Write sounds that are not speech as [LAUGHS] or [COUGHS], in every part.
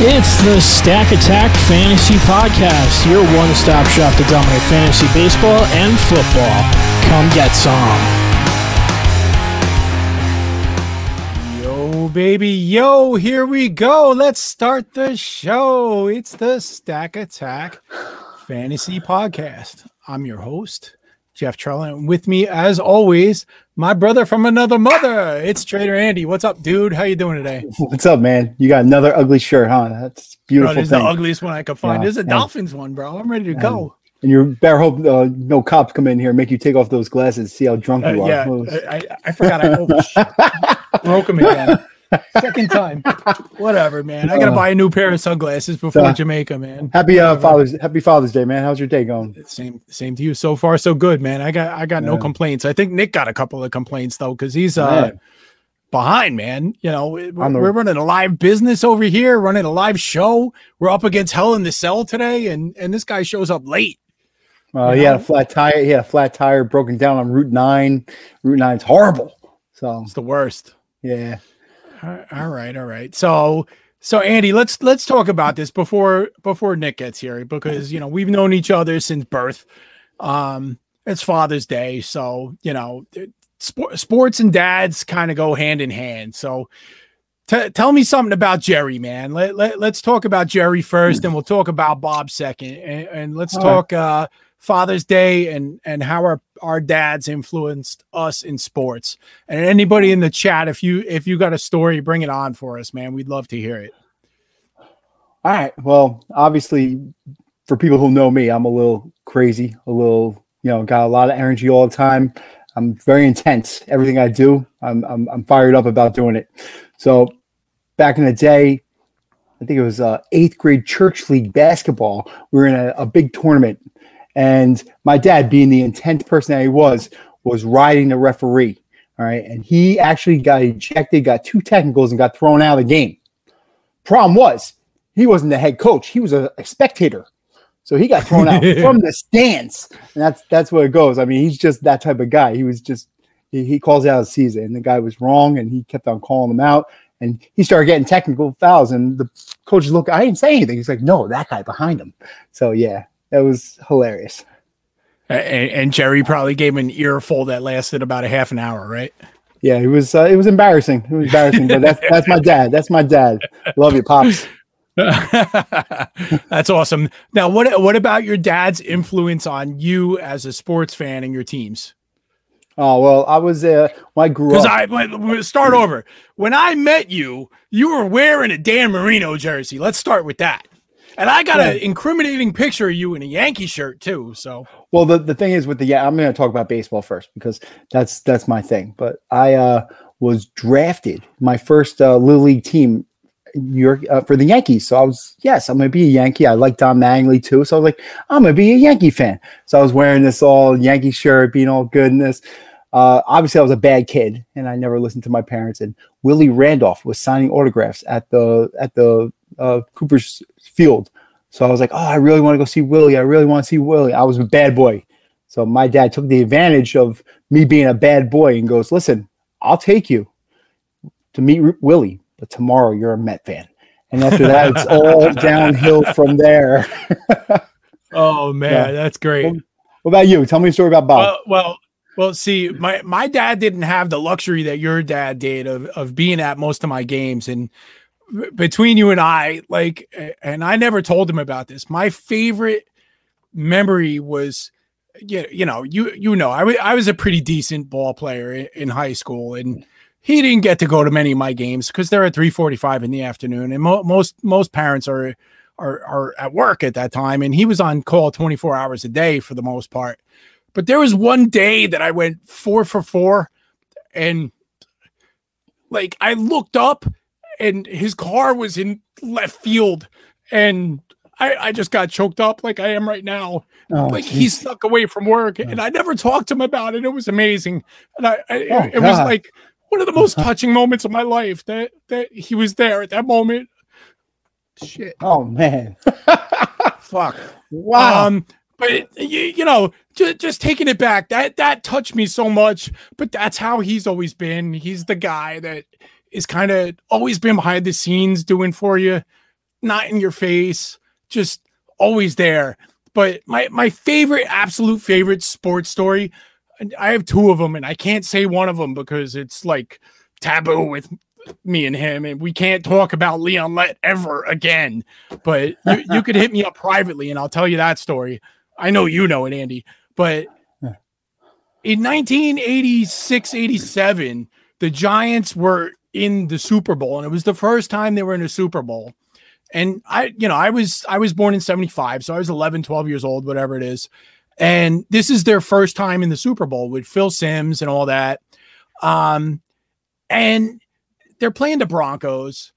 It's the Stack Attack Fantasy Podcast, your one stop shop to dominate fantasy baseball and football. Come get some. Yo, baby, yo, here we go. Let's start the show. It's the Stack Attack Fantasy Podcast. I'm your host, Jeff Trellin. With me, as always, my brother from another mother. It's Trader Andy. What's up, dude? How you doing today? [LAUGHS] What's up, man? You got another ugly shirt, huh? That's beautiful. Bro, this is thing. the ugliest one I could find. Yeah, this is a yeah. Dolphins one, bro. I'm ready to go. and you better hope uh, no cops come in here and make you take off those glasses. See how drunk Uh, you are. yeah, I, I, I forgot I oh, [LAUGHS] broke them again. Second time. Whatever, man. I gotta Uh, buy a new pair of sunglasses before uh, Jamaica, man. happy uh, Father's Happy Father's Day, man. How's your day going? Same, same to you. So far, so good, man. I got, I got no complaints. I think Nick got a couple of complaints though, because he's uh Man. behind, man. You know, we're, the- we're running a live business over here, running a live show. We're up against Hell in the Cell today, and and this guy shows up late. Uh, he had a flat tire. He had a flat tire broken down on Route Nine. Route Nine's horrible. So It's the worst. yeah, All right, all right. So so Andy, let's let's talk about this before before Nick gets here because you know we've known each other since birth. Um it's Father's Day, so you know sport, sports and dads kind of go hand in hand. So t- tell me something about Jerry, man. Let, let let's talk about Jerry first, and we'll talk about Bob second, and, and let's All right. talk uh Father's Day and and how our our dads influenced us in sports. And anybody in the chat, if you if you got a story, bring it on for us, man. We'd love to hear it. All right. Well, obviously, for people who know me, I'm a little crazy, a little, you know, got a lot of energy all the time. I'm very intense. Everything I do, I'm, I'm, I'm fired up about doing it. So, back in the day, I think it was uh, eighth grade church league basketball. We were in a, a big tournament, and my dad, being the intense person that he was, was riding the referee. All right, and he actually got ejected, got two technicals, and got thrown out of the game. Problem was, he wasn't the head coach; he was a, a spectator, so he got thrown out [LAUGHS] from the stands. And that's that's what it goes. I mean, he's just that type of guy. He was just he, he calls out a season, and the guy was wrong, and he kept on calling him out, and he started getting technical fouls, and the coaches look. I didn't say anything. He's like, no, that guy behind him. So yeah, that was hilarious. And, and Jerry probably gave him an earful that lasted about a half an hour, right? Yeah, it was uh, it was embarrassing. It was embarrassing, but that's [LAUGHS] that's my dad. That's my dad. Love you, pops. [LAUGHS] That's awesome. Now, what what about your dad's influence on you as a sports fan and your teams? Oh well, I was uh, when I grew Because up. I start over. When I met you, you were wearing a Dan Marino jersey. Let's start with that. And I got an incriminating picture of you in a Yankee shirt too. So Well, the, the thing is with the yeah, I'm going to talk about baseball first because that's that's my thing. But I uh, was drafted my first uh, little league team, New York uh, for the Yankees. So I was yes, I'm going to be a Yankee. I like Don Mattingly too, so I was like, I'm going to be a Yankee fan. So I was wearing this all Yankee shirt, being all good in this. Uh, obviously, I was a bad kid, and I never listened to my parents. And Willie Randolph was signing autographs at the at the uh, Cooper's Field. So I was like, oh, I really want to go see Willie. I really want to see Willie. I was a bad boy. So my dad took the advantage of me being a bad boy and goes, listen, I'll take you to meet Willie, but tomorrow you're a Met fan. And after that, it's [LAUGHS] all downhill from there. [LAUGHS] Oh man, Yeah. that's great. Well, What about you? Tell me a story about Bob. Well, well, well. See, my my dad didn't have the luxury that your dad did of of being at most of my games, and between you and I, like, and I never told him about this. My favorite memory was, you you know, you you know, I wa- I was a pretty decent ball player in, in high school, and he didn't get to go to many of my games because they're at three forty five in the afternoon, and mo- most most parents are. Are, are at work at that time, and he was on call 24 hours a day for the most part. But there was one day that I went four for four, and like I looked up, and his car was in left field, and I, I just got choked up like I am right now. Oh, like geez. he's stuck away from work, and I never talked to him about it. It was amazing, and I, I Oh, it, it was like one of the most touching moments of my life that that he was there at that moment. Shit, oh man. [LAUGHS] fuck. Wow. Um, but you, you know, just, just taking it back. That that touched me so much. But that's how he's always been. He's the guy that is kind of always been behind the scenes doing for you, not in your face, just always there. But my my favorite, absolute favorite sports story, I have two of them, and I can't say one of them because it's like taboo with me and him, and we can't talk about Leon Lett ever again. But you, you could hit me up privately, and I'll tell you that story. I know you know it, Andy. But in 1986 87, the Giants were in the Super Bowl, and it was the first time they were in a Super Bowl. And I, you know, I was I was born in 75, so I was 11, 12 years old, whatever it is. And this is their first time in the Super Bowl with Phil Simms and all that. Um, and they're playing the Broncos.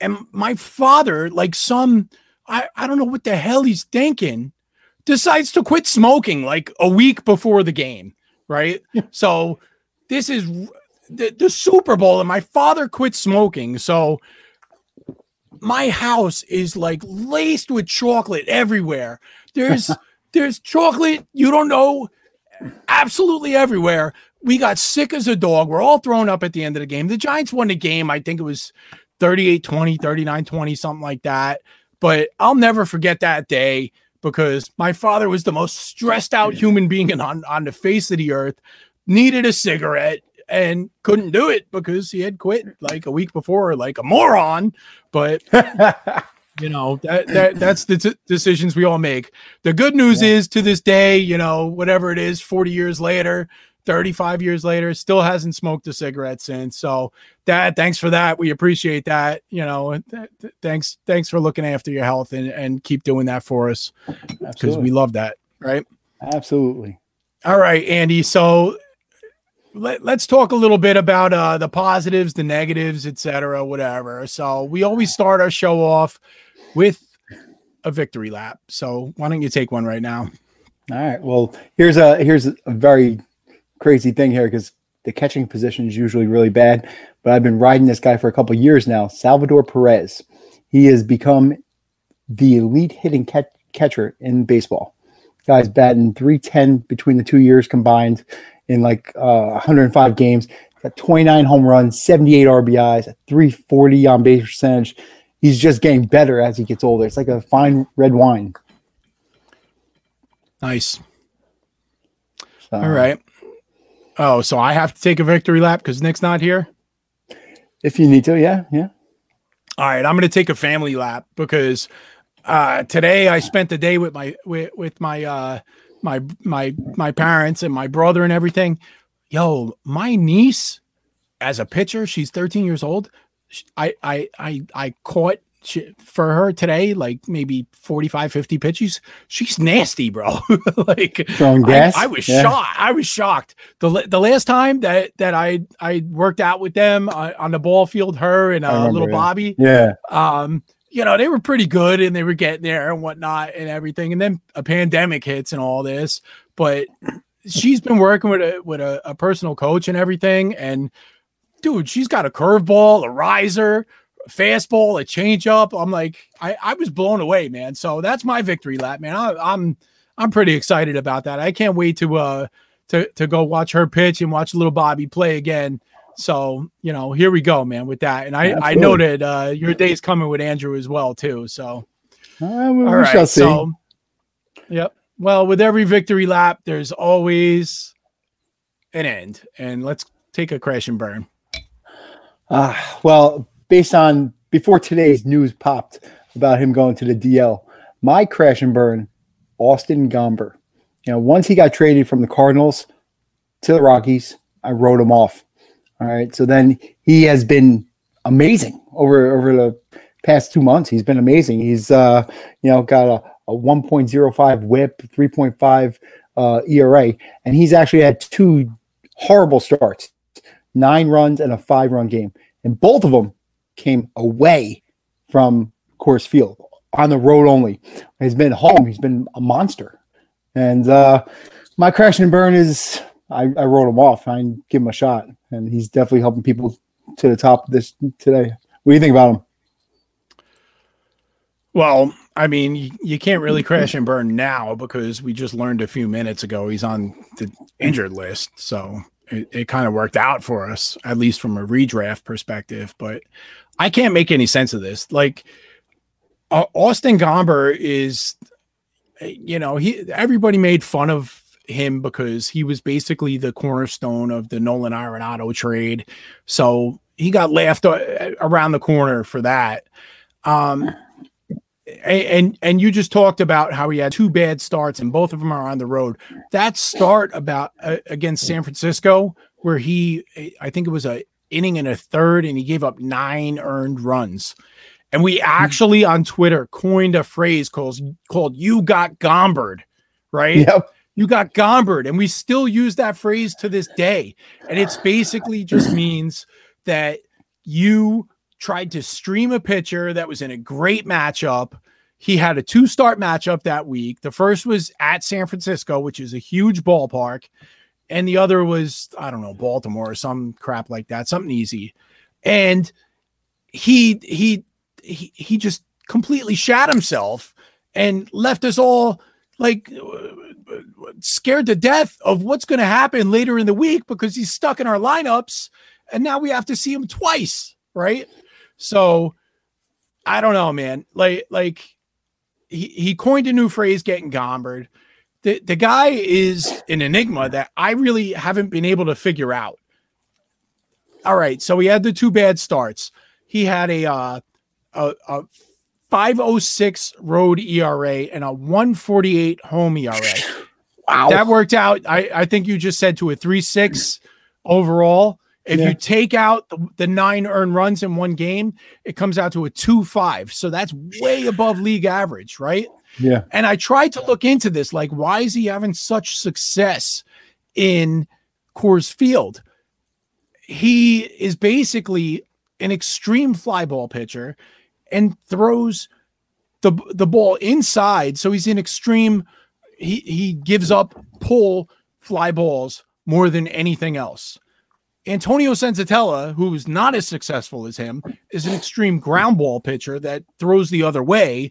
And my father, like some, I, I don't know what the hell he's thinking, decides to quit smoking like a week before the game. Right. so this is the, the Super Bowl, and my father quit smoking. So my house is like laced with chocolate everywhere. There's [LAUGHS] there's chocolate you don't know absolutely everywhere. We got sick as a dog. We're all thrown up at the end of the game. The Giants won the game. I think it was 38 20, 39 20, something like that. But I'll never forget that day because my father was the most stressed out human being on, on the face of the earth, needed a cigarette and couldn't do it because he had quit like a week before, like a moron. But [LAUGHS] you know that, that that's the t- decisions we all make. The good news yeah. is to this day, you know, whatever it is, forty years later, 35 years later, still hasn't smoked a cigarette since. So, Dad, thanks for that. We appreciate that. You know, th- th- thanks, thanks for looking after your health and, and keep doing that for us because we love that. Right. Absolutely. All right, Andy. So let, us talk a little bit about uh, the positives, the negatives, etc., whatever. So we always start our show off with a victory lap. So why don't you take one right now? All right. Well, here's a here's a very crazy thing here because the catching position is usually really bad, but I've been riding this guy for a couple years now. Salvador Perez. He has become the elite hitting catch, catcher in baseball. Guy's batting 310 between the two years combined in like uh, 105 games. Got 29 home runs, 78 RBIs, a 340 on base percentage. He's just getting better as he gets older. It's like a fine red wine. Nice. So, All right. Oh, so I have to take a victory lap because Nick's not here? If you need to, yeah, yeah. All right, I'm going to take a family lap because uh, today I spent the day with my with, with my uh, my my my parents and my brother and everything. Yo, my niece, as a pitcher, she's 13 years old. I I I I caught she, for her today, like maybe 45, 50 pitches. She's nasty, bro. [LAUGHS] like I, I, was yeah. shocked. I was shocked. The the last time that that I I worked out with them uh, on the ball field, her and uh, little Bobby. Yeah. Um, you know, they were pretty good and they were getting there and whatnot and everything. And then a pandemic hits and all this. But she's been working with a with a, a personal coach and everything. And dude, she's got a curveball, a riser, a fastball, a changeup. I'm like, I, I was blown away, man. So that's my victory lap, man. I, I'm I'm pretty excited about that. I can't wait to uh to to go watch her pitch and watch little Bobby play again so, you know, here we go, man, with that. And I, I know that uh, your day's coming with Andrew as well, too. So, uh, we, all right. So, yep. Well, with every victory lap, there's always an end. And let's take a crash and burn. Uh, well, based on before today's news popped about him going to the DL, my crash and burn, Austin Gomber. You know, once he got traded from the Cardinals to the Rockies, I wrote him off. All right. So then he has been amazing over over the past two months. He's been amazing. He's uh, you know got a, a 1.05 WHIP, 3.5 uh, ERA, and he's actually had two horrible starts, nine runs and a five run game, and both of them came away from Coors Field on the road only. He's been home. He's been a monster, and uh, my crash and burn is I, I wrote him off. I give him a shot, and he's definitely helping people to the top of this today. What do you think about him? Well, I mean, you, you can't really crash and burn now because we just learned a few minutes ago he's on the injured list. So it, it kind of worked out for us, at least from a redraft perspective. But I can't make any sense of this. Like uh, Austin Gomber is, you know, he everybody made fun of him because he was basically the cornerstone of the Nolan Arenado trade. So he got laughed around the corner for that. Um, and and you just talked about how he had two bad starts and both of them are on the road. That start about uh, against San Francisco where he I think it was a inning and a third and he gave up nine earned runs. And we actually on Twitter coined a phrase called called you got gombered, right? Yep. You got gombered and we still use that phrase to this day. And it's basically just means that you tried to stream a pitcher that was in a great matchup. He had a two start matchup that week. The first was at San Francisco, which is a huge ballpark. And the other was, I don't know, Baltimore or some crap like that, something easy. And he, he, he, he just completely shat himself and left us all like scared to death of what's going to happen later in the week because he's stuck in our lineups and now we have to see him twice, right? So I don't know, man. Like like he, he coined a new phrase getting gombered. The the guy is an enigma that I really haven't been able to figure out. All right, so he had the two bad starts. He had a uh a, a 506 road ERA and a 148 home ERA. [LAUGHS] Wow. That worked out. I, I think you just said to a 3 6 overall. If yeah. you take out the, the, nine earned runs in one game, it comes out to a 2 5. So that's way above league average, right? Yeah. And I tried to look into this like, why is he having such success in Coors Field? He is basically an extreme fly ball pitcher and throws the, the ball inside. So he's in extreme, he, he gives up pull fly balls more than anything else. Antonio Senzatela, who's not as successful as him, is an extreme ground ball pitcher that throws the other way,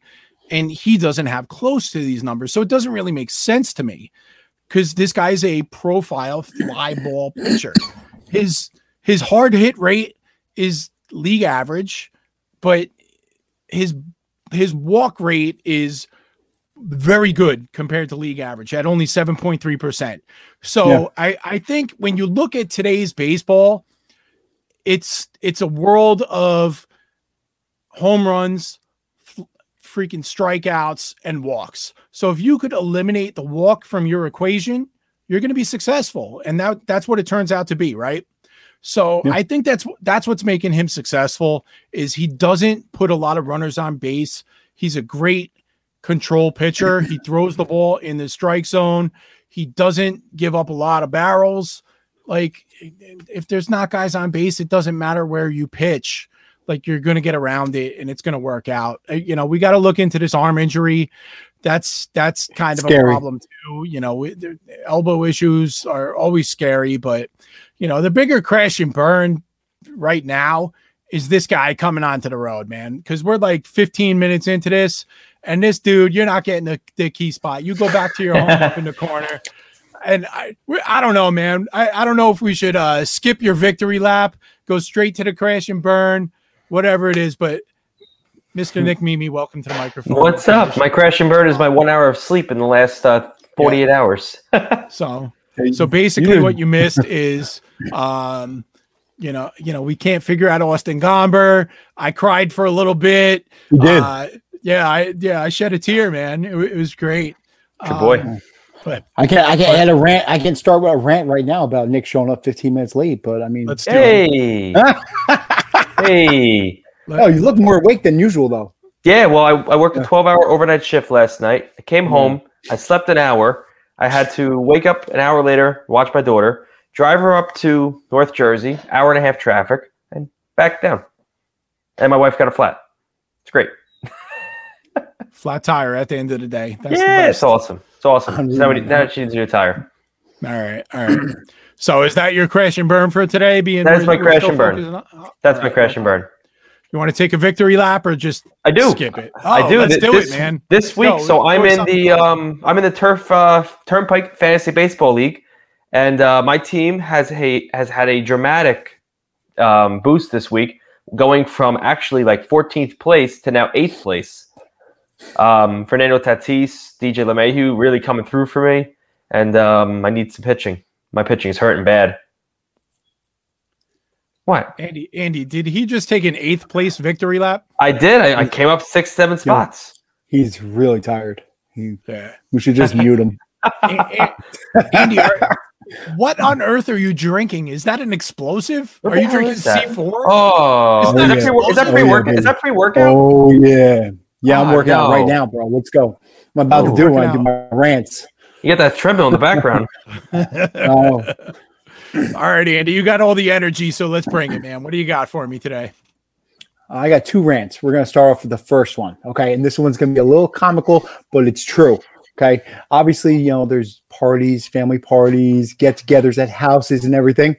and he doesn't have close to these numbers. So it doesn't really make sense to me because this guy's a profile fly ball pitcher. His his hard hit rate is league average, but his his walk rate is very good compared to league average at only 7.3%. So yeah. I, I think when you look at today's baseball, it's it's a world of home runs, f- freaking strikeouts, and walks. So if you could eliminate the walk from your equation, you're going to be successful, and that that's what it turns out to be, right? So yeah. I think that's that's what's making him successful is he doesn't put a lot of runners on base. He's a great control pitcher. He [LAUGHS] throws the ball in the strike zone. He doesn't give up a lot of barrels. Like if there's not guys on base, it doesn't matter where you pitch. Like you're going to get around it and it's going to work out. Uh, you know, we got to look into this arm injury. That's that's kind of scary. a problem too. You know, elbow issues are always scary, but you know, the bigger crash and burn right now is this guy coming onto the road, man. Because we're like 15 minutes into this, and this dude, you're not getting the, the key spot. You go back to your home up in the corner. And I, I don't know, man. I, I don't know if we should uh, skip your victory lap, go straight to the crash and burn, whatever it is. But Mr. Nick Mimi, welcome to the microphone. What's up? My crash and burn is my one hour of sleep in the last uh, 48 yeah. hours. [LAUGHS] so, so basically, what you missed is um, you know, you know, we can't figure out Austin Gomber. I cried for a little bit. You did. Uh, yeah, I yeah, I shed a tear, man. It, it was great. Good um, boy. But I can't I can't add a rant. I can start with a rant right now about Nick showing up 15 minutes late. But I mean, let's do hey, [LAUGHS] hey. Oh, you look more awake than usual, though. Yeah, well, I, I worked a 12 hour overnight shift last night. I came home. I slept an hour. I had to wake up an hour later, watch my daughter drive her up to North Jersey, hour and a half traffic, and back down. And my wife got a flat. It's great. [LAUGHS] flat tire at the end of the day. That's yeah, it's awesome. It's awesome. So now she needs a new tire. All right, all right. [CLEARS THROAT] so is that your crash and burn for today? Being that's my crash and burn. On? That's right. my crash and burn. You want to take a victory lap or just I do. skip it? Oh, I do. Let's do this, it, man. This week, so I'm in the um, I'm in the turf uh, Turnpike Fantasy Baseball League, and uh, my team has a has had a dramatic um, boost this week, going from actually like 14th place to now eighth place. Um, Fernando Tatis, DJ LeMahieu, really coming through for me, and um, I need some pitching. My pitching is hurting bad. What? Andy, Andy, did he just take an eighth place victory lap? I did. I, I came up six, seven spots. He's really tired. He, Yeah. we should just mute him. [LAUGHS] Andy, are, what on earth are you drinking? Is that an explosive? What are you drinking is that? C4? Oh, Is is that that, yeah. pre- is that Oh, pre yeah, workout? baby. is that pre workout? Oh yeah, yeah. I'm Ah, working out right now, bro. Let's go. I'm about Oh, to do it when I do my rants. You got that treadmill in the background. [LAUGHS] Oh, All right, Andy, you got all the energy, so let's bring it, man. What do you got for me today? I got two rants. We're gonna start off with the first one, okay? And this one's gonna be a little comical, but it's true. Okay. Obviously, you know, there's parties, family parties, get-togethers at houses and everything.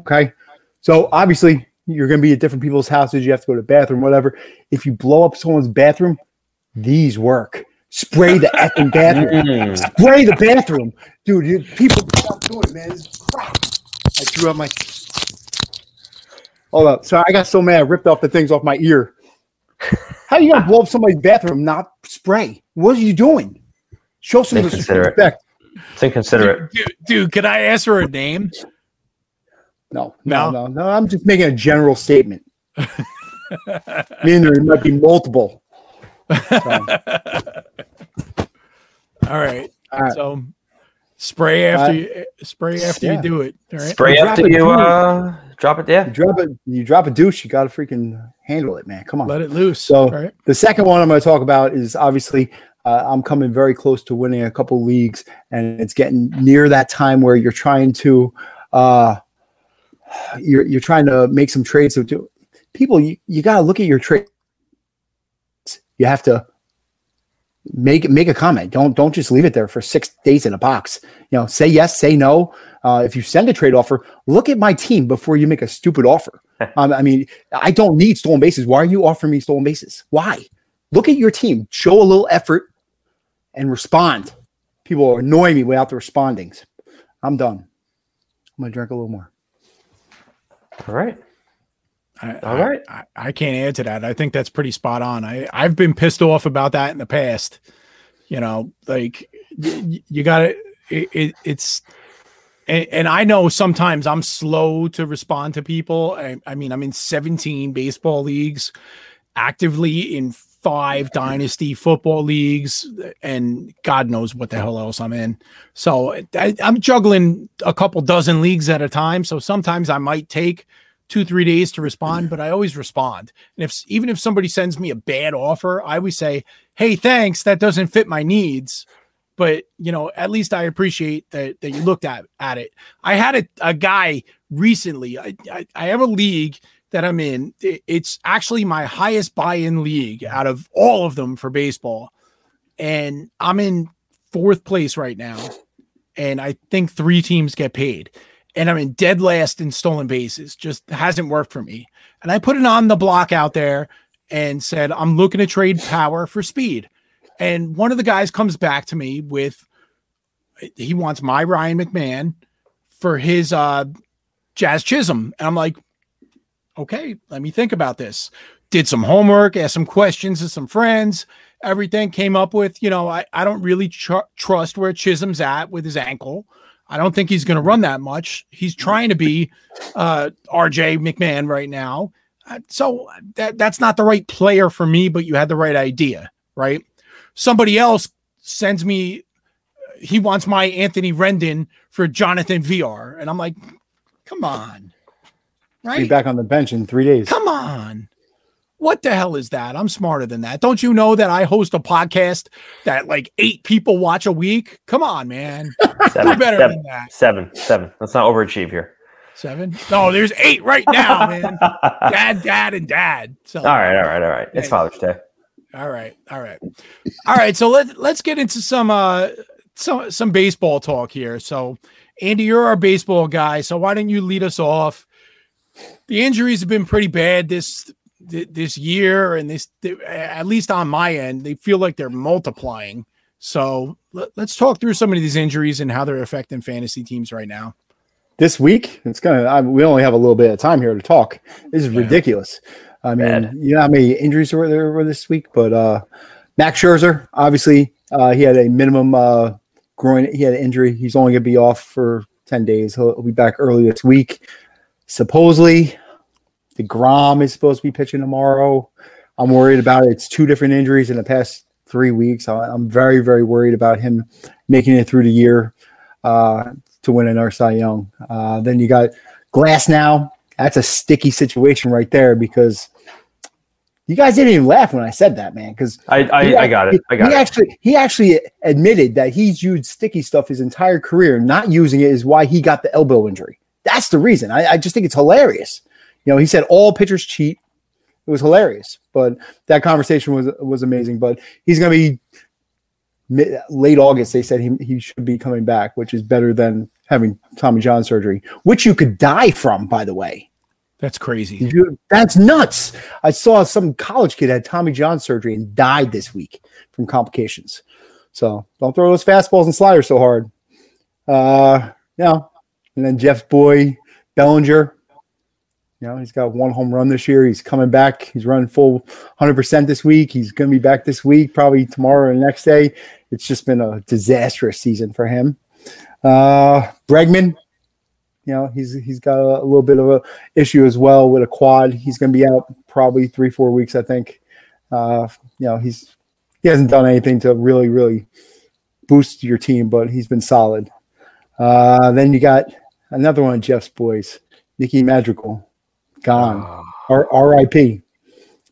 Okay. So obviously, you're gonna be at different people's houses. You have to go to the bathroom, whatever. If you blow up someone's bathroom, these work. Spray the effing bathroom. Mm. Spray the bathroom, dude. You, people stop doing it, man. This is crap. I threw out my. Hold up. So I got so mad, I ripped off the things off my ear. How you gonna blow up somebody's bathroom? Not spray. What are you doing? Show some Inconsiderate. respect. It's inconsiderate. Dude, dude, could I ask her a name? No, no, No? no, no. I'm just making a general statement. Meaning there might be multiple. So, [LAUGHS] All right. all right. So spray after Uh, you spray after yeah. you do it. All right. Spray You drop after it you uh, drop it. Yeah. You drop it. You drop a douche. You got to freaking handle it, man. Come on. Let it loose. So all right. the second one I'm going to talk about is obviously uh, I'm coming very close to winning a couple leagues, and it's getting near that time where you're trying to uh, you're you're trying to make some trades. So do people you, you got to look at your trades. You have to make make a comment. Don't don't just leave it there for six days in a box. You know, say yes, say no. Uh, if you send a trade offer, look at my team before you make a stupid offer. [LAUGHS] Um, I mean, I don't need stolen bases. Why are you offering me stolen bases? Why? Look at your team. Show a little effort and respond. People are annoying me without the respondings. I'm done. I'm gonna drink a little more. All right. I, All I- right. I, I can't add to that. I think that's pretty spot on. I, I've been pissed off about that in the past. You know, like y- you got to, it, it, it's, and, and I know sometimes I'm slow to respond to people. I, I mean, I'm in 17 baseball leagues, actively in five dynasty football leagues, and God knows what the hell else I'm in. So I, I'm juggling a couple dozen leagues at a time. So sometimes I might take two three days to respond but i always respond and if even if somebody sends me a bad offer i always say hey thanks that doesn't fit my needs but you know at least i appreciate that that you looked at at it i had a, a guy recently I, I i have a league that i'm in it's actually my highest buy-in league out of all of them for baseball and i'm in fourth place right now and i think three teams get paid and I'm in dead last in stolen bases. Just hasn't worked for me. And I put it on the block out there and said, I'm looking to trade power for speed. And one of the guys comes back to me with he wants my Ryan McMahon for his uh Jazz Chisholm. And I'm like, okay, let me think about this. Did some homework, asked some questions to some friends, everything came up with, you know, I, I don't really tr- trust where Chisholm's at with his ankle. I don't think he's going to run that much. He's trying to be uh, RJ McMahon right now. Uh, so that that's not the right player for me, but you had the right idea, right? Somebody else sends me he wants my Anthony Rendon for Jonathan Villar and I'm like, "Come on." Be back on the bench in three days. Come on. What the hell is that? I'm smarter than that. Don't you know that I host a podcast that like eight people watch a week? Come on, man. [LAUGHS] Seven. Do better seven, than that. seven. Seven. Let's not overachieve here. Seven? No, there's eight right now, [LAUGHS] man. dad, dad, and dad. So All right. All right. All right. It's Father's Day. all right, all right, all right. So let let's get into some uh some some baseball talk here. So Andy, you're our baseball guy. So why don't you lead us off? The injuries have been pretty bad this this year and this at least on my end, they feel like they're multiplying. So let, us talk through some of these injuries and how they're affecting fantasy teams right now. This week, it's gonna. I, we only have a little bit of time here to talk. This is yeah. ridiculous. I mean, Bad. you know how many injuries were there were this week, but uh, Max Scherzer, obviously, uh, he had a minimum uh, groin. He had an injury. He's only going to be off for ten days. He'll, he'll, be back early this week. Supposedly, deGrom is supposed to be pitching tomorrow. I'm worried about it. It's two different injuries in the past three weeks. I'm very, very worried about him making it through the year uh, to win another Cy Young. Uh, then you got Glasnow. That's a sticky situation right there because you guys didn't even laugh when I said that, man. Because I, I, I, got it. I got he it. Actually, he actually admitted that he's used sticky stuff his entire career. Not using it is why he got the elbow injury. That's the reason. I, I just think it's hilarious. You know, he said all pitchers cheat. It was hilarious, but that conversation was was amazing. But he's going to be mid, late August. They said he he should be coming back, which is better than having Tommy John surgery, which you could die from, by the way. That's crazy. You, that's nuts. I saw some college kid had Tommy John surgery and died this week from complications. So don't throw those fastballs and sliders so hard. Uh, yeah. And then Jeff's boy Bellinger. You know, he's got one home run this year. He's coming back. He's running full 100% this week. He's going to be back this week, probably tomorrow or next day. It's just been a disastrous season for him. Uh, Bregman, you know, he's he's got a, a, little bit of a issue as well with a quad. He's going to be out probably three four weeks, I think. Uh, you know, he's he hasn't done anything to really really boost your team, but he's been solid. Uh, then you got another one of Jeff's boys, Nicky Madrigal, gone. Oh. R- R.I.P.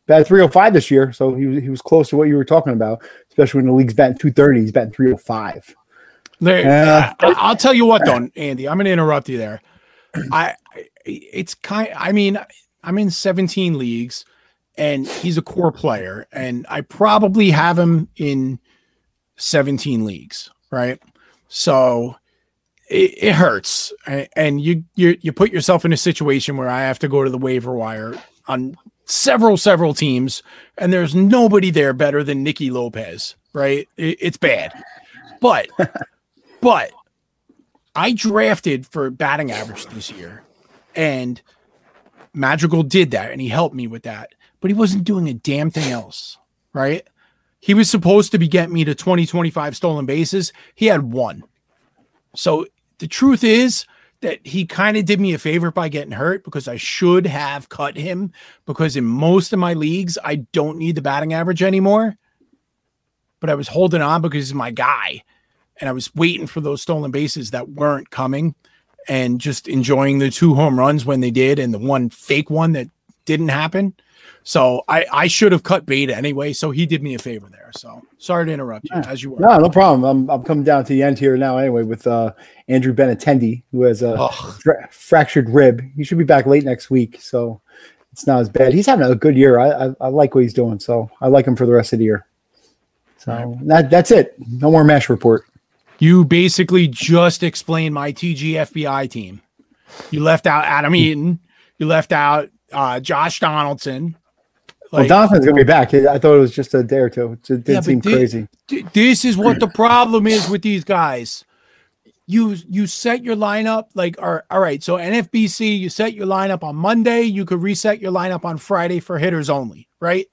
Bat 305 this year, so he was he was close to what you were talking about, especially when the league's batting 230. He's batting 305. There, uh, I'll tell you what, though, Andy. I'm going to interrupt you there. I, it's kind. I mean, I'm in 17 leagues, and he's a core player, and I probably have him in 17 leagues, right? So it, it hurts, and you you you put yourself in a situation where I have to go to the waiver wire on several several teams, and there's nobody there better than Nicky Lopez, right? It, it's bad, but [LAUGHS] but I drafted for batting average this year, and Madrigal did that, and he helped me with that. But he wasn't doing a damn thing else, right? He was supposed to be getting me to 20, 25 stolen bases. He had one. So the truth is that he kind of did me a favor by getting hurt because I should have cut him because in most of my leagues, I don't need the batting average anymore. But I was holding on because he's my guy and I was waiting for those stolen bases that weren't coming and just enjoying the two home runs when they did and the one fake one that didn't happen. So I, I should have cut bait anyway. So he did me a favor there. So sorry to interrupt you yeah. as you were. No, no problem. I'm, I'm coming down to the end here now anyway with uh, Andrew Benintendi, who has a fra- fractured rib. He should be back late next week. So it's not as bad. He's having a good year. I, I, I like what he's doing. So I like him for the rest of the year. So right. that, that's it. No more MASH report. You basically just explained my TGFBI team. You left out Adam. Eaton. You left out uh, Josh Donaldson. Like, well, Donaldson's gonna be back. I thought it was just a day or two. It did yeah, seem crazy. This is what the problem is with these guys. You you set your lineup like all right. So NFBC, you set your lineup on Monday. You could reset your lineup on Friday for hitters only, right?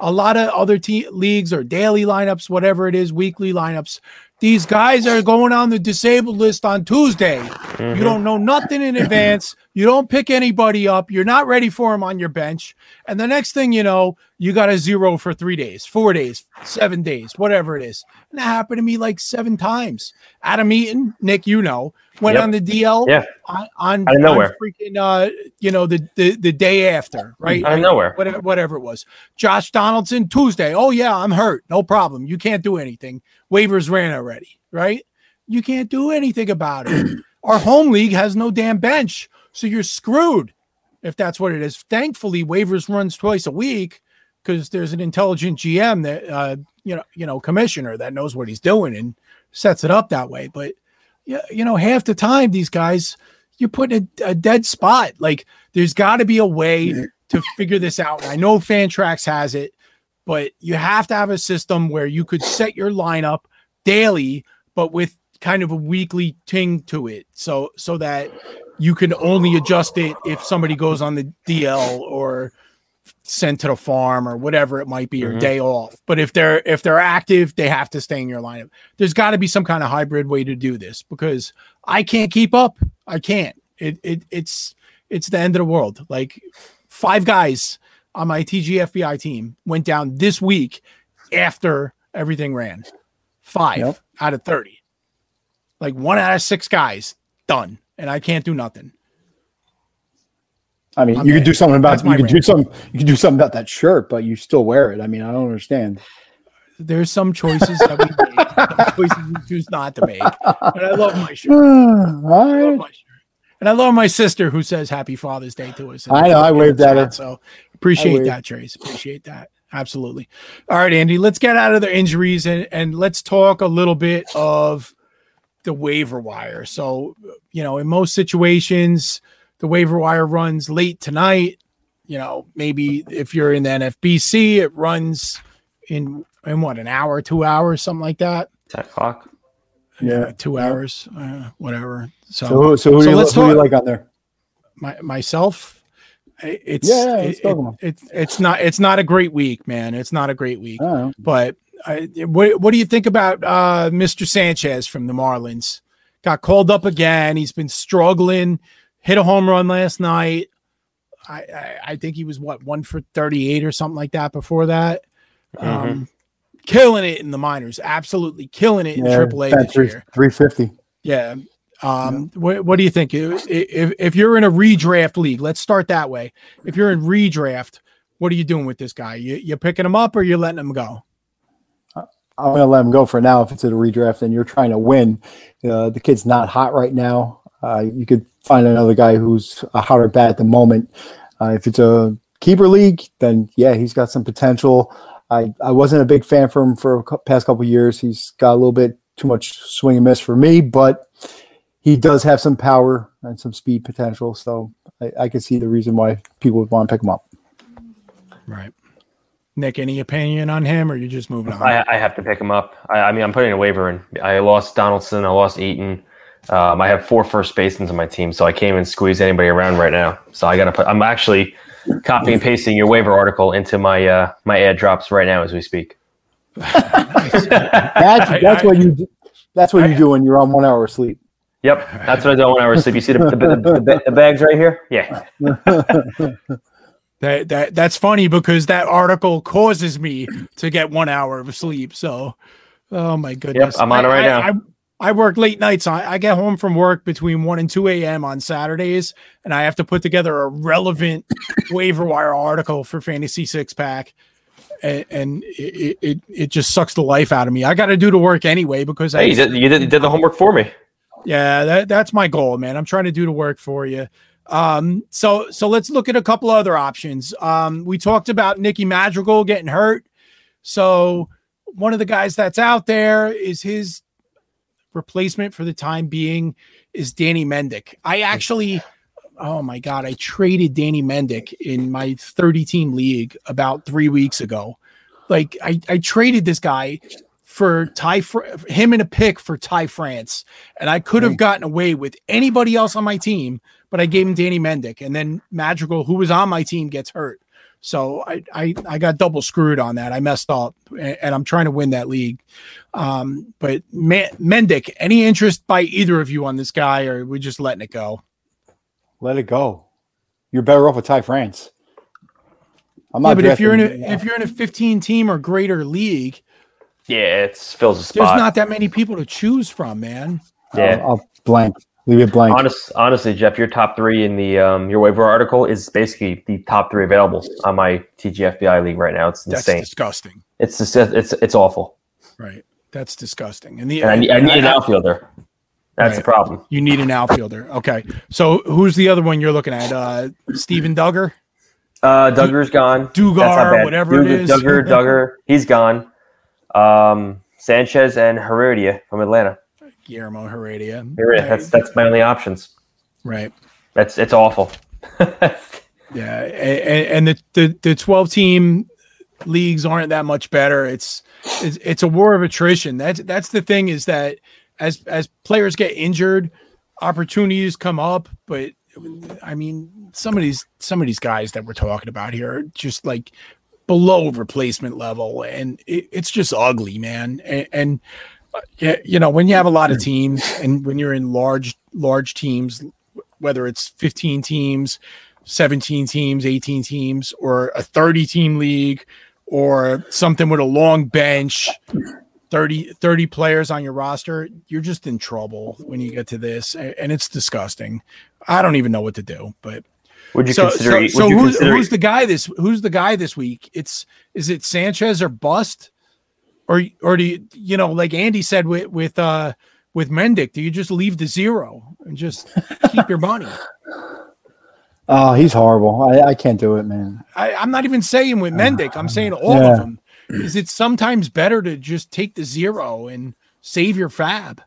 A lot of other te- leagues or daily lineups, whatever it is, weekly lineups. These guys are going on the disabled list on Tuesday. Mm-hmm. You don't know nothing in advance. You don't pick anybody up. You're not ready for them on your bench. And the next thing you know, you got a zero for three days, four days, seven days, whatever it is. And that happened to me like seven times. Adam Eaton, Nick, you know, went yep. on the DL yeah. on, on, on nowhere. freaking uh, you know, the, the the day after, right? Out of nowhere. Whatever, whatever it was. Josh Donaldson, Tuesday. Oh yeah, I'm hurt. No problem. You can't do anything. Waivers ran already, right? You can't do anything about it. [CLEARS THROAT] Our home league has no damn bench. So you're screwed if that's what it is. Thankfully, waivers runs twice a week because there's an intelligent GM that uh, you know, you know, commissioner that knows what he's doing and sets it up that way. But you know, half the time these guys you're putting a, a dead spot. Like there's got to be a way to figure this out. I know Fantrax has it, but you have to have a system where you could set your lineup daily, but with kind of a weekly ting to it. So so that you can only adjust it if somebody goes on the DL or sent to the farm or whatever it might be or Mhm. day off. But if they're if they're active, they have to stay in your lineup. There's got to be some kind of hybrid way to do this because I can't keep up. I can't. It it it's it's the end of the world. Like five guys on my TGFBI team went down this week after everything ran. Five Yep. out of 30. Like one out of six guys done. And I can't do nothing. I mean, you could do something about you could do some you could do something about that shirt, but you still wear it. I mean, I don't understand. There's some choices that we make, [LAUGHS] some choices we choose not to make. And I love my shirt. [SIGHS] I love my shirt. And I love my sister who says Happy Father's Day to us. I know, I waved at her. So appreciate that, Trace. Appreciate that. Absolutely. All right, Andy, let's get out of the injuries and, and let's talk a little bit of the waiver wire. So, you know, in most situations, the waiver wire runs late tonight. You know, maybe if you're in the NFBC, it runs in in what an hour, two hours, something like that. 10 o'clock. Yeah. two hours, uh, whatever. So, So, who- so who, So do you, let's who do you like on there? my, myself, it's Yeah, yeah, it- it- it's it's not it's not a great week, man. It's not a great week. I. But I, what what do you think about uh, Mr. Sanchez from the Marlins? Got called up again. He's been struggling. Hit a home run last night. I I, I think he was what one for thirty eight or something like that before that. Um, killing it in the minors, absolutely killing it in Yeah, AAA about this three, year. 350. Yeah. Um, what, what do you think? If, if if you're in a redraft league, let's start that way. If you're in redraft, what are you doing with this guy? You you picking him up or you're letting him go? I'm going to let him go for now if it's a redraft and you're trying to win. Uh, the kid's not hot right now. Uh, you could find another guy who's a hotter bat at the moment. Uh, if it's a keeper league, then yeah, he's got some potential. I, I wasn't a big fan for him for a past couple years. He's got a little bit too much swing and miss for me, but he does have some power and some speed potential. So I, I can see the reason why people would want to pick him up. Right. Nick, any opinion on him, or you just moving on? I, I have to pick him up. I, I mean, I'm putting a waiver in. I lost Donaldson. I lost Eaton. Um, I have four first basemen on my team, so I can't even squeeze anybody around right now. So I got to put. I'm actually copying and pasting your waiver article into my uh, my add drops right now as we speak. [LAUGHS] That's that's I- what you do- that's what you do when you're on one hour of sleep. Yep, that's what I do when I was asleep. You see the, the, the, the, the bags right here? Yeah. [LAUGHS] that that that's funny because that article causes me to get one hour of sleep. So, oh my goodness, I'm on it I- right I- now. I, I work late nights. I, I get home from work between one and two a.m. on Saturdays, and I have to put together a relevant [COUGHS] waiver wire article for Fantasy Six Pack, and, and it, it it just sucks the life out of me. I got to do the work anyway because I Hey, you did, you did you did the homework for me. yeah, that, that's my goal, man. I'm trying to do the work for you. Um, so so let's look at a couple other options. Um, we talked about Nicky Madrigal getting hurt. So one of the guys that's out there is his replacement for the time being is Danny Mendick. I actually, oh my god, I traded Danny Mendick in my 30 team league about three weeks ago. Like I, I traded this guy for Ty, him in a pick for Ty France, and I could have gotten away with anybody else on my team, but I gave him Danny Mendick, and then Madrigal, who was on my team, gets hurt. So I, I, I got double screwed on that. I messed up, and, and I'm trying to win that league. Um, but Ma- Mendick, any interest by either of you on this guy, or we're just letting it go? Let it go. You're better off with Ty France. I'm Yeah, not. but if you're in a drafting- if you're in a 15 team or greater league, Yeah, it fills a spot. there's not that many people to choose from, man. yeah. I'll, I'll blank. Leave it blank. Honest, honestly, Jeff, your top three in the um, your waiver article is basically the top three available on my TGFBI league right now. It's That's insane. disgusting, It's just, it's it's awful. right? That's disgusting. And the And I need, I and need an outfielder. That's the problem. You need an outfielder. Okay. So who's the other one you're looking at? Uh Steven Duggar? Uh, Duggar's gone. Duggar, That's not bad. whatever it Duggar- is. Duggar, Duggar, he's gone. Um, Sanchez and Heredia from Atlanta. Guillermo Heredia. That's that's my only options. right. That's it's awful. [LAUGHS] Yeah, and, and the, the the twelve team leagues aren't that much better. It's, it's it's a war of attrition. That's that's the thing is that as as players get injured, opportunities come up, but I mean, some of these some of these guys that we're talking about here are just like below replacement level, and it, it's just ugly, man. And, and uh, you know, when you have a lot of teams, and when you're in large large teams, whether it's 15 teams, 17 teams, 18 teams, or a 30 team league, or something with a long bench, 30, 30 players on your roster, you're just in trouble when you get to this. And it's disgusting. I don't even know what to do, but would you so, consider? So, so you who's, consider, who's the guy this? Who's the guy this week? It's is it Sanchez or bust, or or do you you know like Andy said with with uh with Mendick? Do you just leave the zero and just keep your money? Oh, [LAUGHS] he's horrible. I, I can't do it, man. I, I'm not even saying with Mendick. I'm saying all Yeah. of them. Is it sometimes better to just take the zero and save your fab?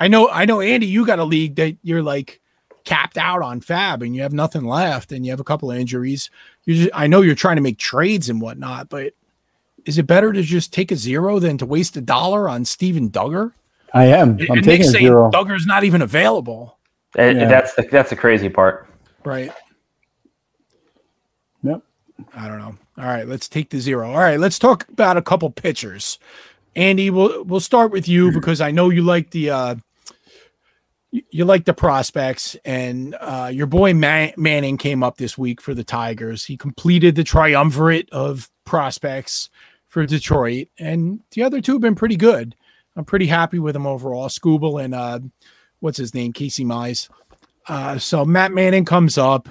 I know, I know, Andy. You got a league that you're like capped out on fab, and you have nothing left, and you have a couple of injuries. You just, I know you're trying to make trades and whatnot, but is it better to just take a zero than to waste a dollar on Steven Duggar? I am. I'm and taking Nick's a zero. Duggar's not even available, and Yeah. that's the that's the crazy part. right? Yep. I don't know. All right, let's take the zero. All right, let's talk about a couple pitchers. Andy, we'll we'll start with you because I know you like the uh you, you like the prospects and uh your boy Man- Manning came up this week for the Tigers. He completed the triumvirate of prospects for Detroit and the other two have been pretty good. I'm pretty happy with them overall. Skubal and uh what's his name? Casey Mize. Uh so Matt Manning comes up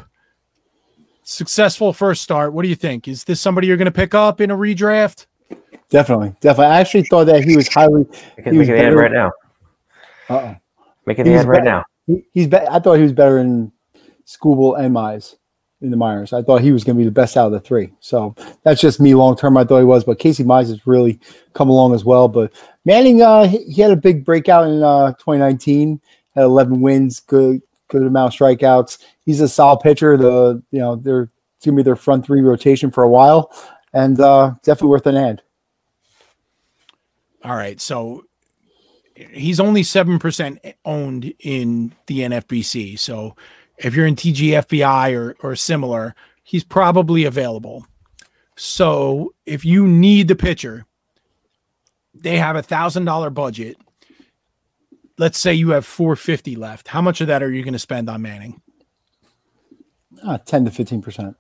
successful first start. What do you think? Is this somebody you're going to pick up in a redraft? Definitely. Definitely. I actually thought that he was highly. I can He was make an ad better- right now. Uh-oh. Making He the was ad right now. He, he's. Be- I thought he was better in Skubal and Mize in the minors. I thought he was going to be the best out of the three. So that's just me long term. I thought he was, but Casey Mize has really come along as well. But Manning, uh, he, had a big breakout in uh, 2019. Had 11 wins, good good amount of strikeouts. He's a solid pitcher. The you know they're it's gonna be their front three rotation for a while, and uh, definitely worth an ad. All right. So he's only 7% owned in the NFBC. So if you're in TGFBI or, or similar, he's probably available. So if you need the pitcher, they have a thousand dollar budget. Let's say you have 450 left. How much of that are you going to spend on Manning? Uh, 10 to 15 percent.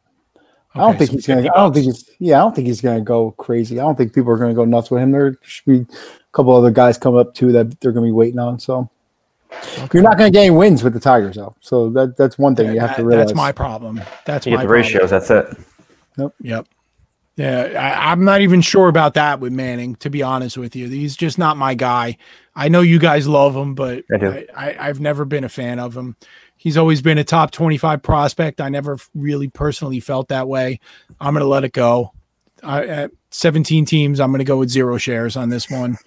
I don't think so he's gonna. I don't think he's. Yeah, I don't think he's gonna go crazy. I don't think people are gonna go nuts with him. There should be a couple other guys coming up too that they're gonna be waiting on. So you're not gonna gain wins with the Tigers though. So that that's one thing you have to realize. That's my problem. That's You my get the ratios. That's it. Yep. Yeah, I, I'm not even sure about that with Manning. To be honest with you, he's just not my guy. I know you guys love him, but I, I, I I've never been a fan of him. He's always been a top 25 prospect. I never really personally felt that way. I'm going to let it go. I, at 17 teams, I'm going to go with zero shares on this one,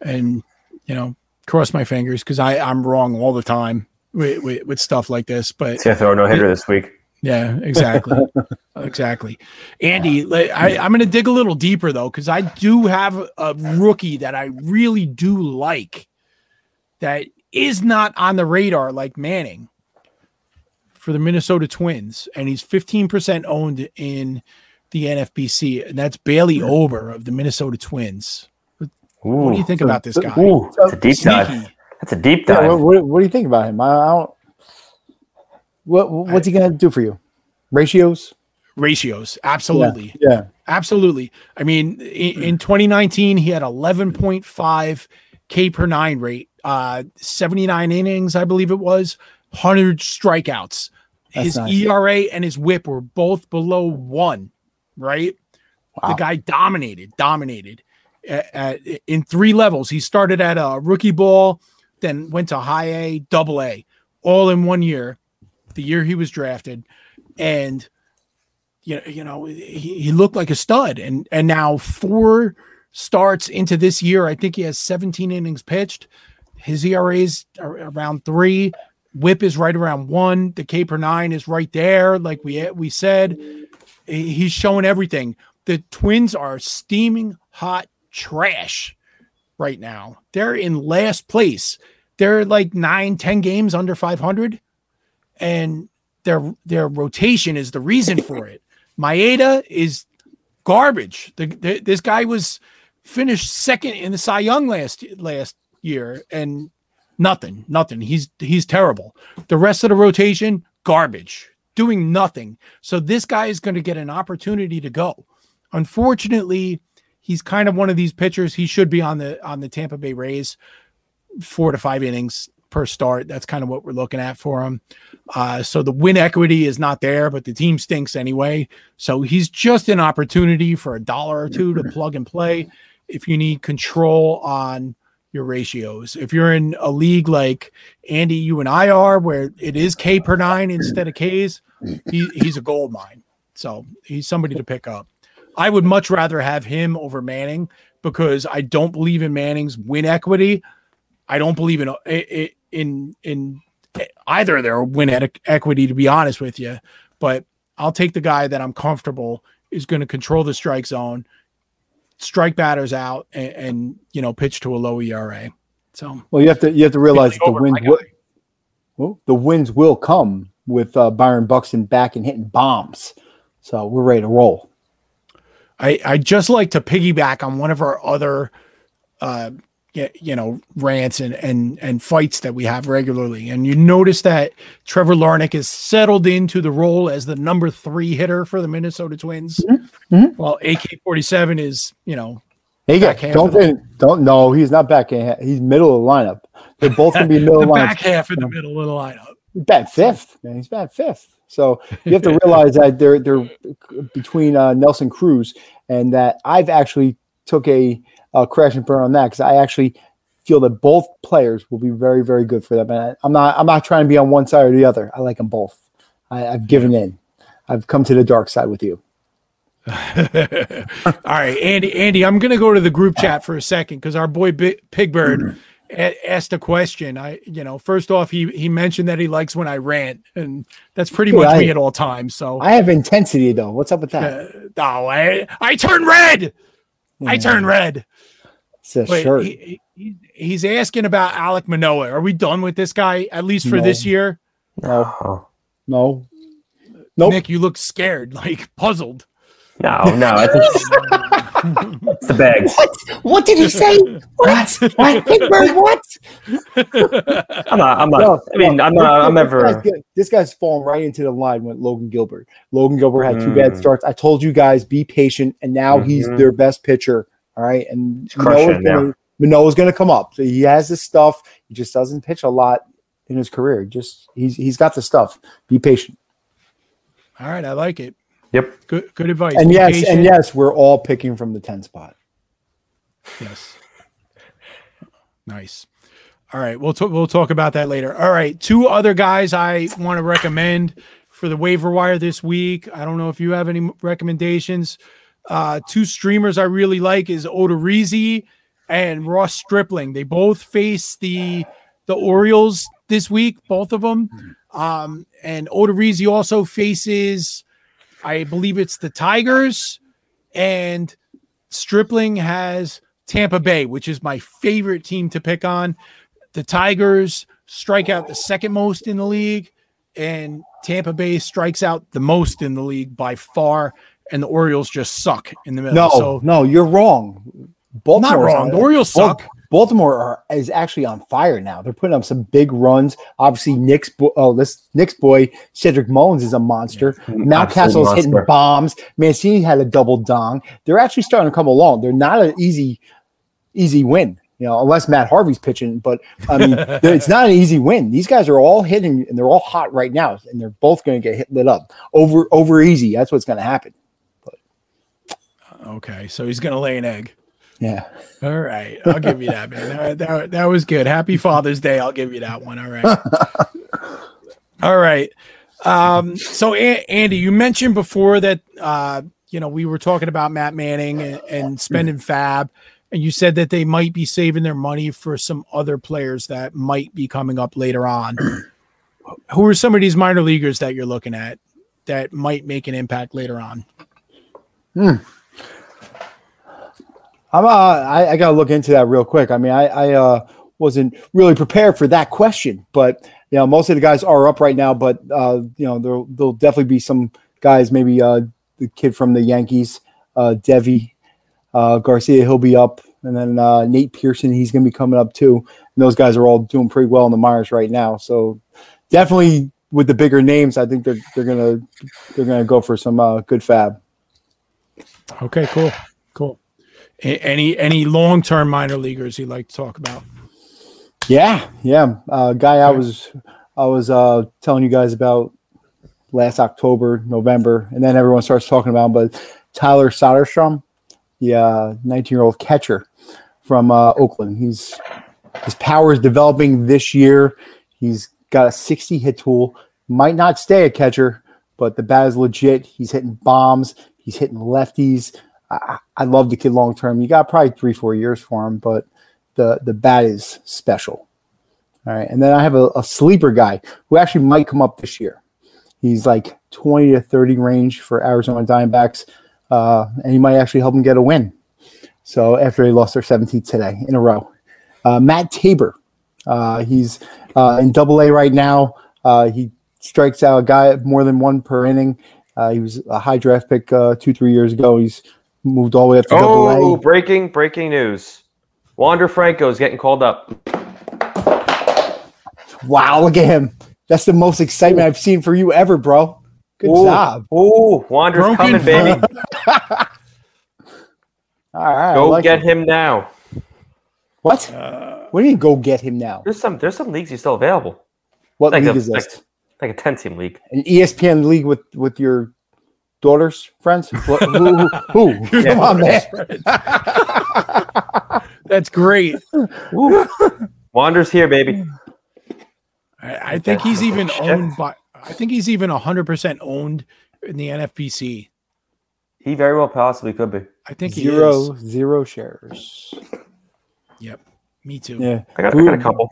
and you know, cross my fingers because I I'm wrong all the time with, with, with stuff like this. But gonna throw no hitter this week. yeah, exactly. [LAUGHS] exactly. Andy, I, I'm going to dig a little deeper though, because I do have a rookie that I really do like that is not on the radar like Manning for the Minnesota Twins. And he's 15% owned in the NFBC. And that's Bailey hmm. Ober of the Minnesota Twins. What do you think about this guy? Ooh, that's a deep dive. That's a deep Yeah, dive. what, what, what do you think about him? I, I don't. What what's he gonna do for you? Ratios? Ratios. Absolutely. Yeah. Absolutely. I mean, in, in 2019, he had 11.5 K per nine rate, uh, 79 innings, I believe it was, 100 strikeouts. That's his nice. ERA and his whip were both below one, right? The guy dominated, dominated at, at- in three levels. He started at a rookie ball, then went to high A, double A, all in one year, the year he was drafted. And you know, you know, he, he looked like a stud. And and now four starts into this year, I think he has 17 innings pitched. His ERA is around three. whip is right around one. The K per nine is right there. Like we we said, he's showing everything. The Twins are steaming hot trash right now. They're in last place. They're like nine, ten games under 500. And their their rotation is the reason for it. Maeda is garbage. The, the, this guy was finished second in the Cy Young last last year, and nothing, nothing. He's he's terrible. The rest of the rotation, garbage, doing nothing. So this guy is going to get an opportunity to go. Unfortunately, he's kind of one of these pitchers. He should be on the on the Tampa Bay Rays, four to five innings per start. That's kind of what we're looking at for him. Uh, so the win equity is not there, but the team stinks anyway. So he's just an opportunity for a dollar or two to plug and play if you need control on your ratios. If you're in a league like Andy, you and I are, where it is K per nine instead of Ks, he, he's a gold mine. So he's somebody to pick up. I would much rather have him over Manning because I don't believe in Manning's win equity. I don't believe in in in either of their win equity, to be honest with you. But I'll take the guy that I'm comfortable is going to control the strike zone, strike batters out, and, and, you know pitch to a low ERA. So well, you have to you have to realize the wins will, well, the wins will come with uh, Byron Buxton back and hitting bombs. So we're ready to roll. I I just like to piggyback on one of our other uh, you know rants and and and fights that we have regularly and you notice that Trevor Larnach is settled into the role as the number 3 hitter for the Minnesota Twins mm-hmm. mm-hmm. well AK47 is you know AK don't the, don't no he's not back in. he's middle of the lineup they're both going to be [LAUGHS] middle the of the lineup back half in the middle of the lineup bat fifth man he's bad fifth so you have to [LAUGHS] realize that they're they're between uh, Nelson Cruz and that I've actually took a uh, crash and burn on that because I actually feel that both players will be very, very good for them. And I, am not, I'm not trying to be on one side or the other. I like them both. I, have given in. I've come to the dark side with you. [LAUGHS] All right, Andy. Andy, I'm going to go to the group chat for a second because our boy B- Pigbird [CLEARS THROAT] a- asked a question. I, you know, first off, he he mentioned that he likes when I rant, and that's pretty Dude, much I, me at all times. So I have intensity though. What's up with that? Uh, oh, I I turn red. Yeah. I turn red. It's a Wait, shirt. He, he, he's asking about Alec Manoah. Are we done with this guy at least for no. this year? No. No. Nope. Nick, you look scared, [LAUGHS] like puzzled. No, no, [LAUGHS] [LAUGHS] it's, it's the bags. What? What did he say? What? [LAUGHS] what? Pittsburgh, what? I'm not. I'm not. No, I mean, no, I'm not. I'm never. This guy's, this guy's falling right into the line with Logan Gilbert. Logan Gilbert had two bad mm. starts. I told you guys, be patient, and now mm-hmm. he's their best pitcher. All right, and Manoah's gonna, Manoah's gonna come up. So he has this stuff. He just doesn't pitch a lot in his career. Just he's he's got the stuff. Be patient. All right, I like it. Yep. Good good advice. And Be yes, patient. and yes, we're all picking from the 10 spot. Yes. Nice. All right, we'll talk we'll talk about that later. All right, two other guys I want to recommend for the waiver wire this week. I don't know if you have any recommendations. Uh, two streamers I really like is Odorizzi and Ross Stripling. They both face the the Orioles this week, both of them. Um, and Odorizzi also faces, I believe it's the Tigers, and Stripling has Tampa Bay, which is my favorite team to pick on. The Tigers strike out the second most in the league, and Tampa Bay strikes out the most in the league by far and the Orioles just suck in the middle. No, so, no, you're wrong. Baltimore not wrong. The Orioles suck. Baltimore are, is actually on fire now. They're putting up some big runs. Obviously, Nick's oh this Nick's boy Cedric Mullins is a monster. Yeah, mm-hmm. Mountcastle is hitting bombs. Mancini had a double dong. They're actually starting to come along. They're not an easy easy win, you know, unless Matt Harvey's pitching. But I mean, [LAUGHS] it's not an easy win. These guys are all hitting and they're all hot right now, and they're both going to get hit lit up over over easy. That's what's going to happen. Okay, so he's gonna lay an egg. Yeah. All right, I'll give you that, man. That, that, that was good. Happy Father's Day. I'll give you that one. All right. [LAUGHS] All right. Um, so a- Andy, you mentioned before that uh, you know we were talking about Matt Manning and, and spending fab, and you said that they might be saving their money for some other players that might be coming up later on. [CLEARS THROAT] who are some of these minor leaguers that you're looking at that might make an impact later on? I'm uh, I, I gotta look into that real quick. I mean, I, I uh, wasn't really prepared for that question, but you know, most of the guys are up right now. But uh, you know, there'll there'll definitely be some guys. Maybe uh, the kid from the Yankees, uh, Deivi uh, Garcia, he'll be up, and then Nate Pearson, he's gonna be coming up too. And those guys are all doing pretty well in the minors right now. So definitely with the bigger names, I think they're they're gonna they're gonna go for some good fab. Okay, cool, any any long term minor leaguers you'd like to talk about? Yeah, yeah. Uh, guy I was I was uh, telling you guys about last October, November, and then everyone starts talking about him. But Tyler Soderstrom, the 19 year old catcher from uh, Oakland, he's his power is developing this year. He's got a 60 hit tool. Might not stay a catcher, but the bat is legit. He's hitting bombs. He's hitting lefties. I, I love the kid long term. You got probably three, four years for him, but the the bat is special. All right, and then I have a, a sleeper guy who actually might come up this year. He's like 20 to 30 range for Arizona Diamondbacks, uh, and he might actually help them get a win. So after they lost their 17th today in a row, uh, Matt Tabor, uh, he's uh, in Double A right now. Uh, he strikes out a guy more than one per inning. Uh, he was a high draft pick two, three years ago. He's moved all the way up to Double Oh, A. breaking breaking news. Wander Franco is getting called up. Wow, look at him. That's the most excitement I've seen for you ever, bro. Good Ooh, job. Ooh, Wander's Broken coming, baby. [LAUGHS] All right. Go like get it. him now. What? Uh, what do you mean go get him now? There's some there's some leagues he's still available. What Like league a, is like, this? like a 10 team league. An ESPN league with with your daughter's friends? What, who? who? who? [LAUGHS] Come on, man. That's great. Wander's here, baby. I, I think he's even Shit. owned by. I think he's even hundred percent owned in the NFBC. He very well possibly could be. I think he Zero, is. zero shares. Yep. Me too. Yeah. I got, I got a couple.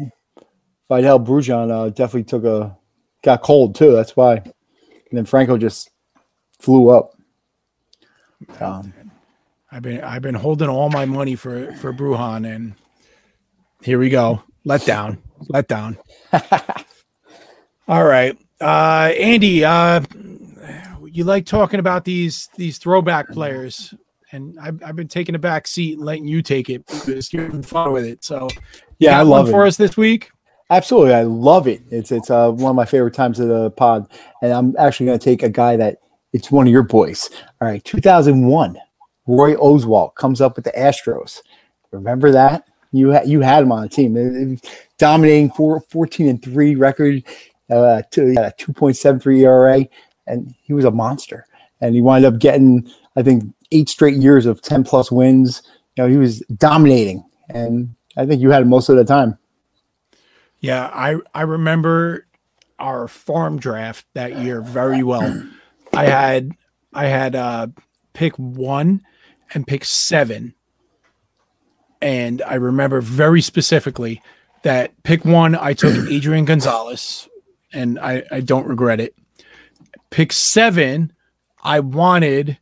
Vidal Brujan uh, definitely took a got cold too. That's why. And then Franco just flew up. Um, I've been I've been holding all my money for for Brujan, and here we go. Let down. Let down. [LAUGHS] all right, uh, Andy. Uh, you like talking about these these throwback players, and I've, I've been taking a back seat and letting you take it because you're having fun with it. So yeah, I love for it. us this week. Absolutely, I love it. It's it's uh, one of my favorite times of the pod, and I'm actually going to take a guy that it's one of your boys. All right, 2001, Roy Oswalt comes up with the Astros. Remember that you had you had him on the team, dominating four, 14 and three record, uh, to, a 2.73 ERA, and he was a monster. And he wound up getting, I think, eight straight years of 10 plus wins. You know, he was dominating, and I think you had him most of the time. Yeah, I I remember our farm draft that year very well. I had I had uh pick one and pick seven. And I remember very specifically that pick one I took [CLEARS THROAT] Adrian Gonzalez, and I, I don't regret it. Pick seven, I wanted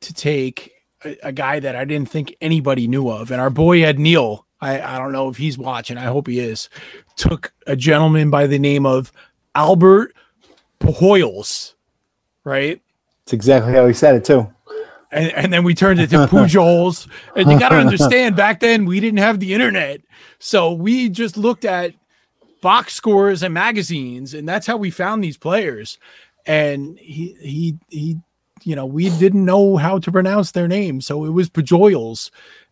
to take a, a guy that I didn't think anybody knew of. And our boy Ed Neal, I, I don't know if he's watching. I hope he is. Took a gentleman by the name of Albert Pujols, right? It's exactly how he said it too. And, and then we turned it to [LAUGHS] Pujols. And you got to [LAUGHS] understand, back then we didn't have the internet, so we just looked at box scores and magazines, and that's how we found these players. And he he he, you know, we didn't know how to pronounce their name, so it was Pujols,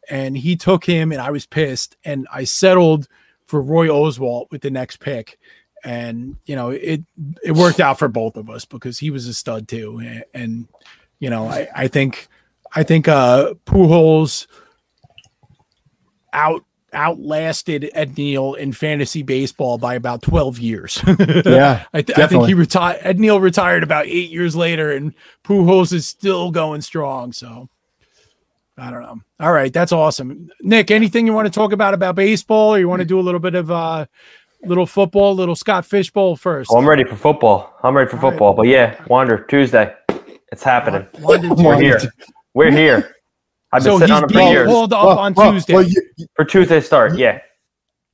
and he took him, and I was pissed, and I settled for Roy Oswalt with the next pick. And you know it it worked out for both of us because he was a stud too, and, and you know, I, I think I think uh Pujols out outlasted Ed Neal in fantasy baseball by about 12 years. [LAUGHS] Yeah, I, th- I think he retired Ed Neal retired about eight years later and Pujols is still going strong. So I don't know. All right, that's awesome. Nick, anything you want to talk about about baseball or you want to do a little bit of uh little football, little Scott Fishbowl first. Oh, I'm ready for football. I'm ready for All right. football. But yeah, Wander Tuesday. It's happening. London Come on. We're Tuesday. here. We're here. I've been So sitting he's on it for being years. called up Well, on well, Tuesday. well, you, For Tuesday start, yeah.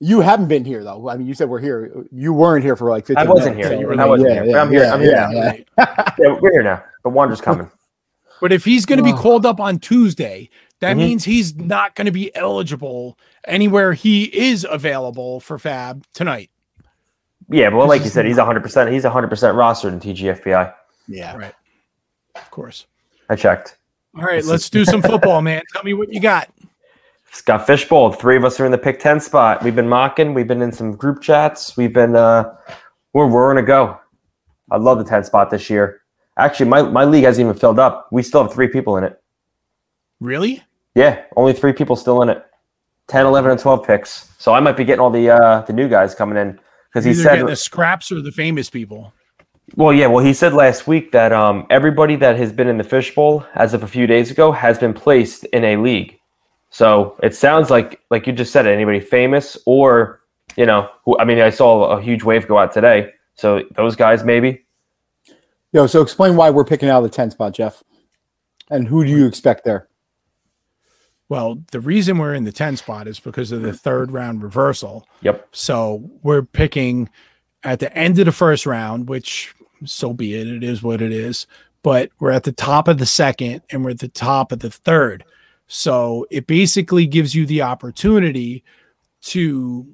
you haven't been here though. I mean, you said we're here. You weren't here for like 15 I wasn't minutes, here. so- I wasn't yeah, here. But yeah, I'm here. yeah, I'm here yeah, yeah. Yeah, we're here now. The Wander's coming. But if he's going to be called up on Tuesday, that Mhm. means he's not going to be eligible anywhere he is available for Fab tonight. Yeah, well, like you said, he's 100%. He's 100% rostered in TGFBI. Yeah. Right. Of course. I checked. All right, let's do some [LAUGHS] football, man. Tell me what you got. Scott Fishbowl. Three of us are in the pick 10 spot. We've been mocking. We've been in some group chats. We've been, uh, we're, we're going to go. I love the 10 spot this year. Actually, my, my league hasn't even filled up. We still have three people in it. Really? Yeah, only three people still in it. 10, 11, and 12 picks. So I might be getting all the uh, the new guys coming in because he said, the scraps or the famous people. well, yeah, well, he said last week that um, everybody that has been in the fishbowl as of a few days ago has been placed in a league. So it sounds like, like you just said, anybody famous or, you know, who, I mean, I saw a huge wave go out today. So those guys maybe. Yo, so explain why we're picking out of the 10 spot, Jeff. And who do you expect there? Well, the reason we're in the 10 spot is because of the third round reversal. Yep. So we're picking at the end of the first round, which so be it, it is what it is. But we're at the top of the second and we're at the top of the third. So it basically gives you the opportunity to,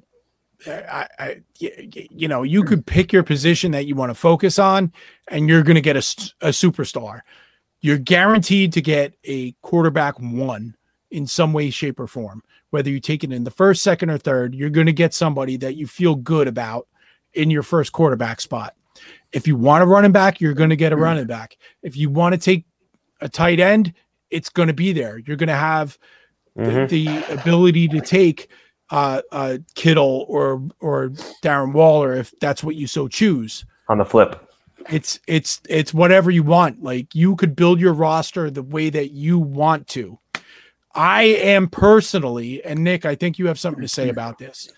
I, I, you know, you could pick your position that you want to focus on and you're going to get a, a superstar. You're guaranteed to get a quarterback one in some way, shape, or form whether you take it in the first, second, or third, you're going to get somebody that you feel good about in your first quarterback spot. If you want a running back, you're going to get a running back. If you want to take a tight end, it's going to be there. You're going to have the, Mhm. the ability to take uh, uh, Kittle or or Darren Waller if that's what you so choose. On the flip. It's it's it's whatever you want. Like you could build your roster the way that you want to. I am personally, and Nick, I think you have something to say about this.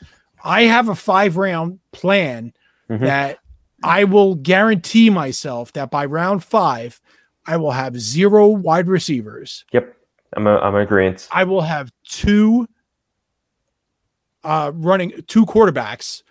I have a five round plan Mhm. that I will guarantee myself that by round five, I will have zero wide receivers. Yep. I'm, a, I'm in agreement. I will have two uh running two quarterbacks,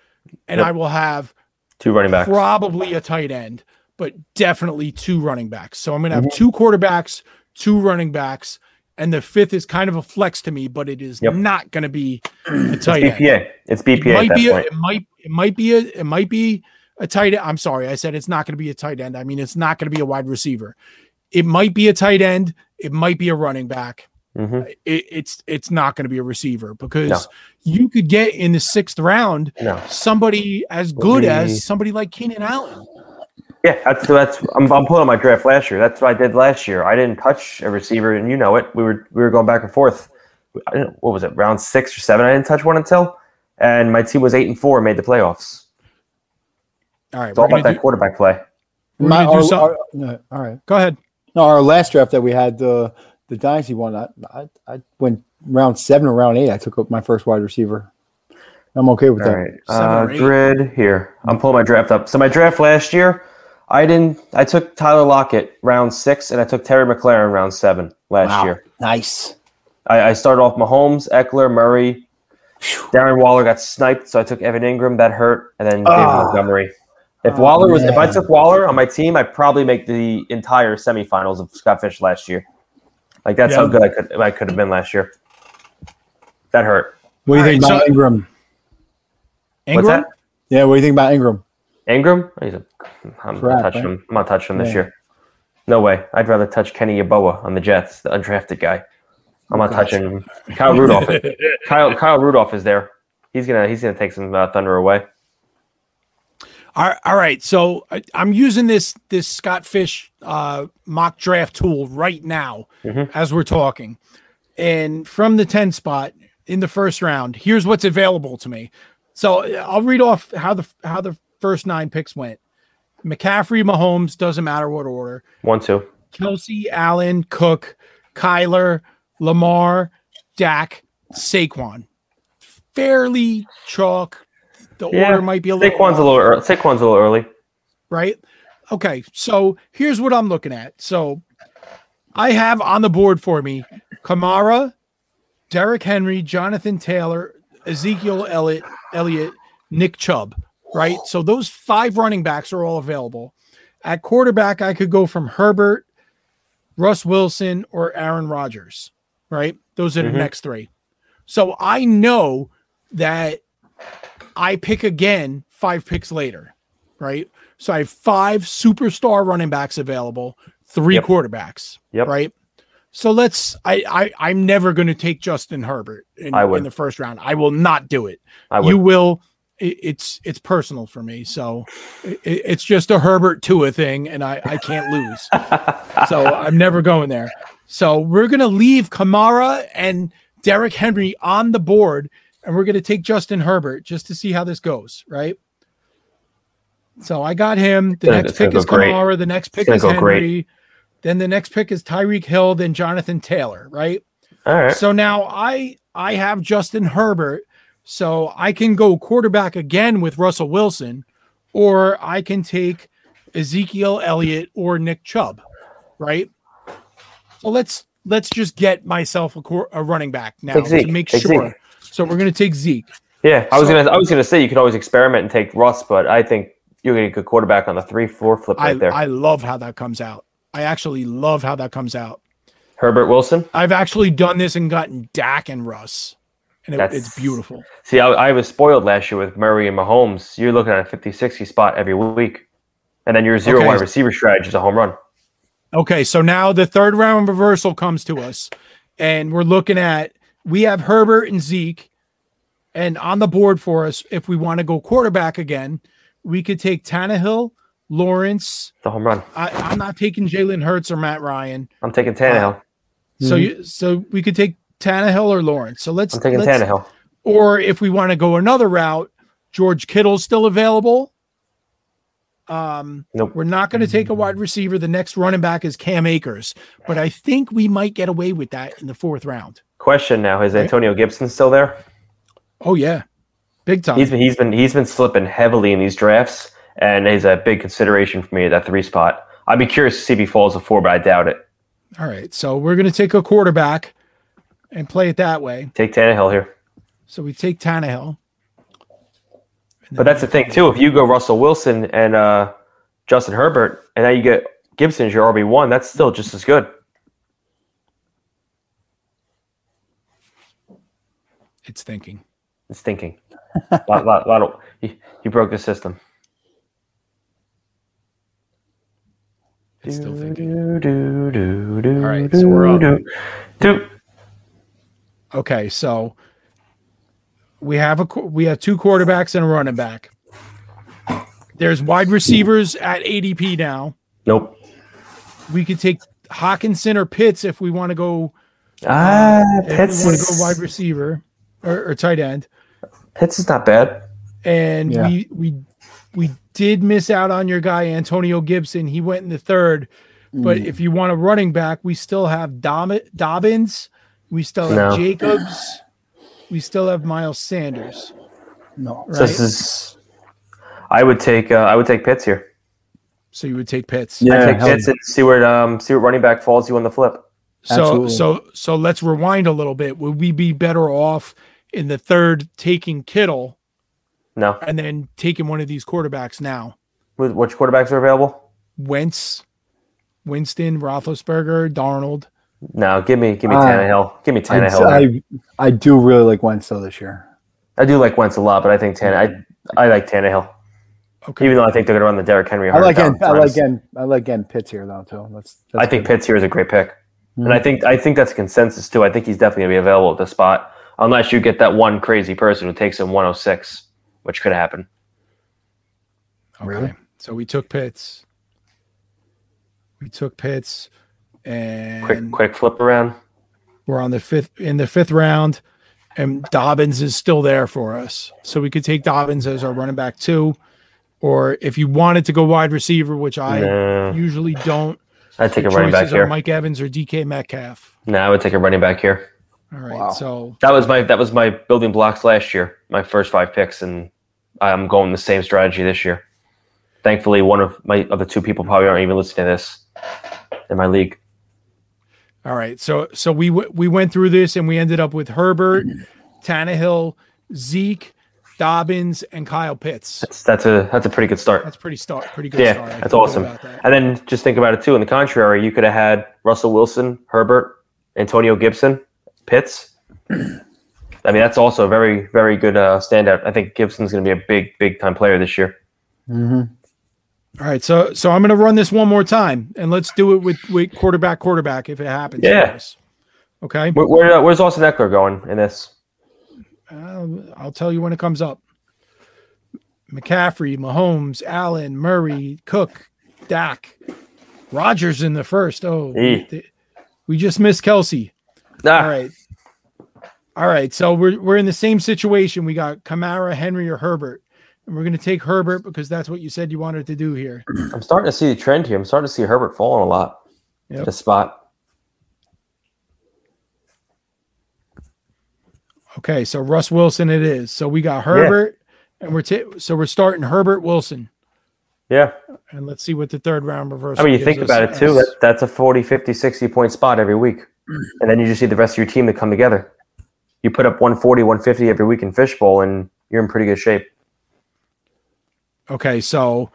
and Yep. I will have Two running backs. probably a tight end, but definitely two running backs. So I'm going to have Mhm. two quarterbacks, two running backs, and the fifth is kind of a flex to me, but it is Yep. not going to be a It's tight end. BPA. It's BPA at might be a, it might it might be a it might be a tight end. I'm sorry, I said it's not going to be a tight end. I mean it's not going to be a wide receiver. It might be a tight end. It might be a running back. Mhm. It, it's it's not going to be a receiver because No. you could get in the sixth round No. somebody as good me- as somebody like Keenan Allen. Yeah, that's that's. I'm, I'm pulling my draft last year. That's what I did last year. I didn't touch a receiver, and you know it. We were we were going back and forth. I didn't, what was it? Round six or seven. I didn't touch one until, and my team was eight and four, and made the playoffs. All right, It's all about that do, quarterback play. My- our- our- no, all right. Go ahead. No, our last draft that we had, the the dynasty one, I, I, I went round seven or round eight. I took up my first wide receiver. I'm okay with All that. right, Seven uh, or eight. grid here. I'm pulling my draft up. So my draft last year, I didn't. I took Tyler Lockett round six, and I took Terry McLaurin round seven last Wow. year. Nice. I, I started off Mahomes, Ekeler, Murray. Darren Waller got sniped, so I took Evan Engram. That hurt, and then David Ah. Montgomery. If Oh, Waller was, if I took Waller on my team, I'd probably make the entire semifinals of Scott Fish last year. Like that's how good I could I could have been last year. That hurt. What do you All think right, about so- Engram? Engram? What's that? Yeah, what do you think about Engram? Engram? He's a, I'm Crap, not touching right? him. I'm not touching him this Yeah. year. No way. I'd rather touch Kenny Yeboah on the Jets, the undrafted guy. I'm not God. touching him. Kyle Rudolph. [LAUGHS] Kyle Kyle Rudolph is there. He's gonna he's gonna take some uh, thunder away. All all right. So I, I'm using this this Scott Fish uh, mock draft tool right now Mhm. as we're talking. And from the 10 spot in the first round, here's what's available to me. So I'll read off how the how the first nine picks went. McCaffrey, Mahomes, doesn't matter what order. One two. Kelce, Allen, Cook, Kyler, Lamar, Dak, Saquon. Fairly chalk, the Yeah, order might be a little Saquon's a little early. Saquon's a little early. right. Okay, so here's what I'm looking at. So I have on the board for me Kamara, Derrick Henry, Jonathan Taylor, Ezekiel Elliott, Elliott, Nick Chubb. Right. So those five running backs are all available. At quarterback, I could go from Herbert, Russ Wilson, or Aaron Rodgers. Right. Those are the Mhm. next three. So I know that I pick again five picks later. Right. So I have five superstar running backs available, three Yep. quarterbacks. Yep. Right. So let's. I, I I'm never going to take Justin Herbert in, in the first round. I will not do it. I would. You will. It, it's it's personal for me. So it, it's just a Herbert Tua thing, and I I can't lose. so [LAUGHS] I'm never going there. So we're gonna leave Kamara and Derrick Henry on the board, and we're gonna take Justin Herbert just to see how this goes. Right. So I got him. The next pick is great. Kamara. The next pick is Henry. great. Then the next pick is Tyreek Hill. Then Jonathan Taylor. Right. All right. So now I I have Justin Herbert, so I can go quarterback again with Russell Wilson, or I can take Ezekiel Elliott or Nick Chubb, right? So let's let's just get myself a, quar- a running back now Zeke. to make sure. Zeke. So we're gonna take Zeke. Yeah, I was So- gonna I was gonna say you could always experiment and take Russ, but I think you're gonna get a good quarterback on the three four flip right I there. I love how that comes out. I actually love how that comes out. Herbert Wilson. I've actually done this and gotten Dak and Russ, and it, it's beautiful. See, I, I was spoiled last year with Murray and Mahomes. You're looking at a 50-60 spot every week, and then your zero Okay. wide receiver strategy is a home run. Okay, so now the third round reversal comes to us, and we're looking at we have Herbert and Zeke, and on the board for us, if we want to go quarterback again, we could take Tannehill, Lawrence. The home run. I, I'm not taking Jalen Hurts or Matt Ryan, I'm taking Tannehill. so Mhm. you so we could take Tannehill or Lawrence. So let's I'm taking let's- Tannehill. or if we want to go another route, George Kittle's still available. Um, Nope. we're not going to take a wide receiver. The next running back is Cam Akers, but I think we might get away with that in the fourth round. Question now: Is Antonio Gibson still there? Oh yeah, big time. He's been he's been he's been slipping heavily in these drafts, and he's a big consideration for me at that three spot. I'd be curious to see if he falls to four, but I doubt it. All right, so we're going to take a quarterback and play it that way. Take Tannehill here. So we take Tannehill. But that's the thing too. If you go Russell Wilson and uh, Justin Herbert, and now you get Gibson as your RB one, that's still just as good. It's thinking. It's thinking. [LAUGHS] lot, lot, lot of, you, you broke the system. It's still thinking. Do, do, do, All right, so we're up. Okay, so we have a we have two quarterbacks and a running back. There's wide receivers at ADP now. Nope. We could take Hockenson or Pitts if we want to go. Ah, we Pitts want to is, go wide receiver or, or tight end, Pitts is not bad. and Yeah. we we we did miss out on your guy Antonio Gibson. He went in the third, but Mm. if you want a running back, we still have Dom- Dobbins, we still have No. Jacobs, we still have Miles Sanders. no. Right? So this is. I would take. Uh, I would take Pitts here. So you would take Pitts. Yeah, I take hell Pitts and see where um see what running back falls you on the flip. So Absolutely. so so let's rewind a little bit. Would we be better off in the third taking Kittle No, and then taking one of these quarterbacks now? Wh- which quarterbacks are available? Wentz, Winston, Roethlisberger, Darnold. No, give me give me Uh, Tannehill. Give me I, Tannehill. I, I do really like Wentz though this year. I do like Wentz a lot, but I think Tanne. I I like Tannehill, Okay. even though I think they're going to run the Derrick Henry. I like 100,000 getting, I like times. getting, I like getting Pitts here though too. That's, that's I think good. Pitts here is a great pick, and Mhm. I think I think that's a consensus too. I think he's definitely going to be available at the spot, unless you get that one crazy person who takes him 106, which could happen. Okay. Really? So we took Pitts. We took Pitts, and Quick quick flip around. we're on the fifth in the fifth round, and Dobbins is still there for us. So we could take Dobbins as our running back too, or if you wanted to go wide receiver, which I No, usually don't. I'd take a running back here. Mike Evans or DK Metcalf. No, I would take a running back here. All right, Wow. so That was my that was my building blocks last year. My first five picks, and I'm going the same strategy this year. Thankfully, one of my other two people probably aren't even listening to this in my league. All right. So so we w- we went through this and we ended up with Herbert, Tannehill, Zeke, Dobbins, and Kyle Pitts. That's that's a that's a pretty good start. That's pretty start. Pretty good Yeah, start. That's awesome. that. And then just think about it too. In the contrary, you could have had Russell Wilson, Herbert, Antonio Gibson, Pitts. I mean, that's also a very, very good uh, standout. I think Gibson's going to be a big, big time player this year. hmm All right. So so I'm going to run this one more time and let's do it with, with quarterback quarterback if it happens. Yeah. Okay. Where, where, uh, where's Austin Ekeler going in this? Um, I'll tell you when it comes up. McCaffrey, Mahomes, Allen, Murray, Cook, Dak, Rodgers in the first. Oh, th- we just missed Kelce. Ah, All right. All right. So we're we're in the same situation. We got Kamara, Henry, or Herbert. And we're gonna take Herbert because that's what you said you wanted to do here. I'm starting to see the trend here. I'm starting to see Herbert falling a lot. Yep. This spot. Okay, so Russ Wilson it is. So we got Herbert, and we're ta- so we're starting Herbert Wilson. Yeah. And let's see what the third round reverse. I mean, you gives think us about it too. That, that's a 40, 50, 60 point spot every week. And then you just need the rest of your team to come together. You put up 140, 150 every week in Fishbowl, and you're in pretty good shape. Okay, so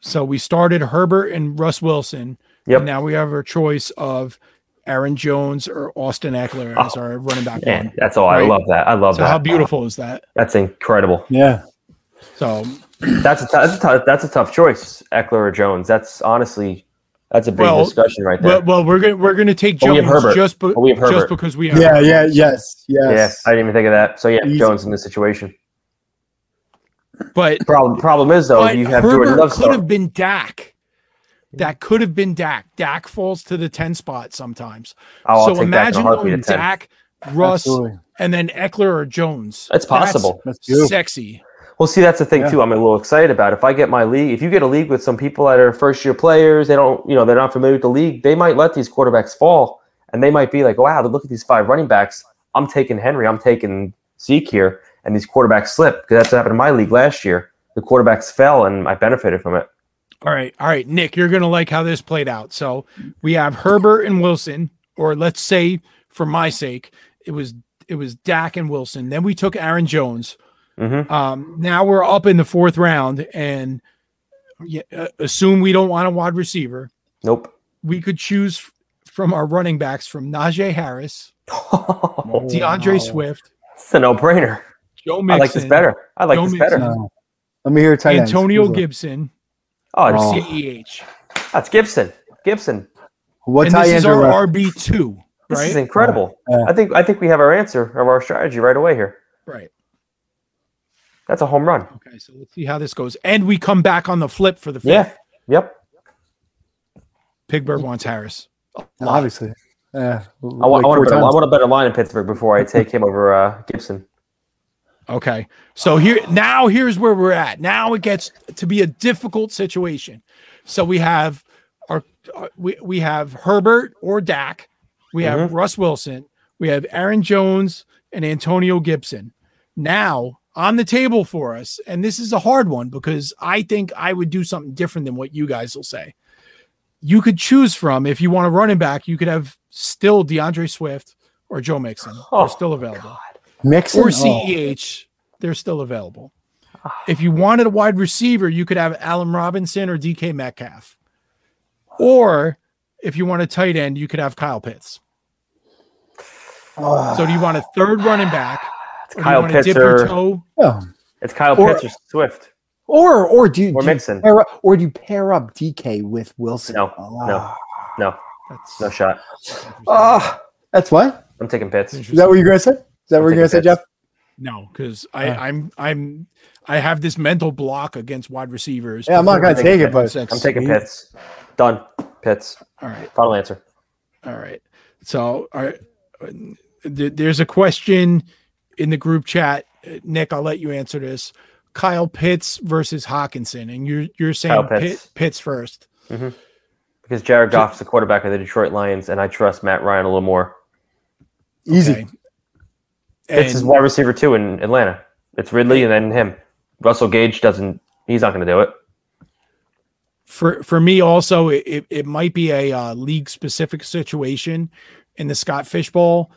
so we started Herbert and Russ Wilson. Yep. And now we have our choice of Aaron Jones or Austin Ekeler oh, as our running back Man, one. that's all. I love that. I love So that. how beautiful is that? That's incredible. Yeah. So That's a, t- that's, a tough, that's a tough choice, Ekeler or Jones. That's honestly, that's a big Well, discussion right there. well, well we're gonna we're gonna take we Jones have Herbert. just be- we have just Herbert. because we have Yeah. Herbert. Yeah. Yes. yeah, Yes. I didn't even think of that. So yeah, Easy. Jones in this situation. But Problem problem is though, you have Jordan Herbert Love. could have been Dak. That could have been Dak. Dak falls to the 10 spot sometimes. Oh, I'll so take that in a imagine heartbeat going 10. Dak, Russ, Absolutely. and then Ekeler or Jones. That's possible. That's beautiful. sexy. Well, see, that's the thing Yeah. too. I'm a little excited about. If I get my league, if you get a league with some people that are first year players, they don't, you know, they're not familiar with the league. They might let these quarterbacks fall, and they might be like, "Wow, look at these five running backs. I'm taking Henry. I'm taking Zeke here, and these quarterbacks slip because that's what happened in my league last year. The quarterbacks fell, and I benefited from it. All right. All right, Nick, you're going to like how this played out. So we have Herbert and Wilson, or let's say for my sake, it was it was Dak and Wilson. Then we took Aaron Jones. Hmm Um, now we're up in the fourth round, and uh, assume we don't want a wide receiver. Nope. We could choose from our running backs from Najee Harris, it's [LAUGHS] D'Andre Wow. Swift, It's a no brainer. Joe Mixon. I like this better. I like Joe this better. Mixon. No. Let me hear tight ends. Antonio Who's Gibson, Oh, it's, Oh. CEH. that's Gibson. Gibson. left? What and tight this is our? RB two, This is incredible. Yeah. I think I think we have our answer of our strategy right away here. right. That's a home run. Okay, so let's see how this goes. And we come back on the flip for the fifth. Yeah. Yep. Pigbird wants Harris. Obviously. Yeah. I want, I, want a better, I want a better line in Pittsburgh before I take him over uh, Gibson. Okay. So here now here's where we're at. Now it gets to be a difficult situation. So we have our uh, we, we have Herbert or Dak. We have Russ Wilson. We have Aaron Jones and Antonio Gibson. Now on the table for us, and this is a hard one because I think I would do something different than what you guys will say. You could choose from if you want a running back, you could have still D'Andre Swift or Joe Mixon. Oh, oh. They're still available Mixon? or Oh. CEH, they're still available. If you wanted a wide receiver, you could have Allen Robinson or DK Metcalf. Or if you want a tight end, you could have Kyle Pitts. Oh. So do you want a third running back? Or Kyle want to Pitts or- Yeah. It's Kyle Or- Pitts or Swift. Or or do you, Or do you pair up, or do you pair up DK with Wilson? No, no. Ah. No, That's no shot. Ah, that's what? I'm taking Pitts. Is that what you're gonna say? Is that what you're gonna say, Jeff? no, because I, Uh. I'm I'm I have this mental block against wide receivers. Yeah, I'm not gonna they take get it, but. I'm taking Pitts. Done. Pitts. All right. Final answer. All right. So, all right, uh, there's a question in the group chat. Uh, Nick, I'll let you answer this. Kyle Pitts versus Hockenson, and you're you're saying Kyle Pitts. Pitts. Pitts first. Because Jared Goff's the quarterback of the Detroit Lions, and I trust Matt Ryan a little more. Easy. Okay. Pitts is wide receiver two in Atlanta. It's Ridley and then him. Russell Gage doesn't. He's not going to do it. For for me, also, it, it, it might be a uh, league specific situation in the Scott Fishbowl.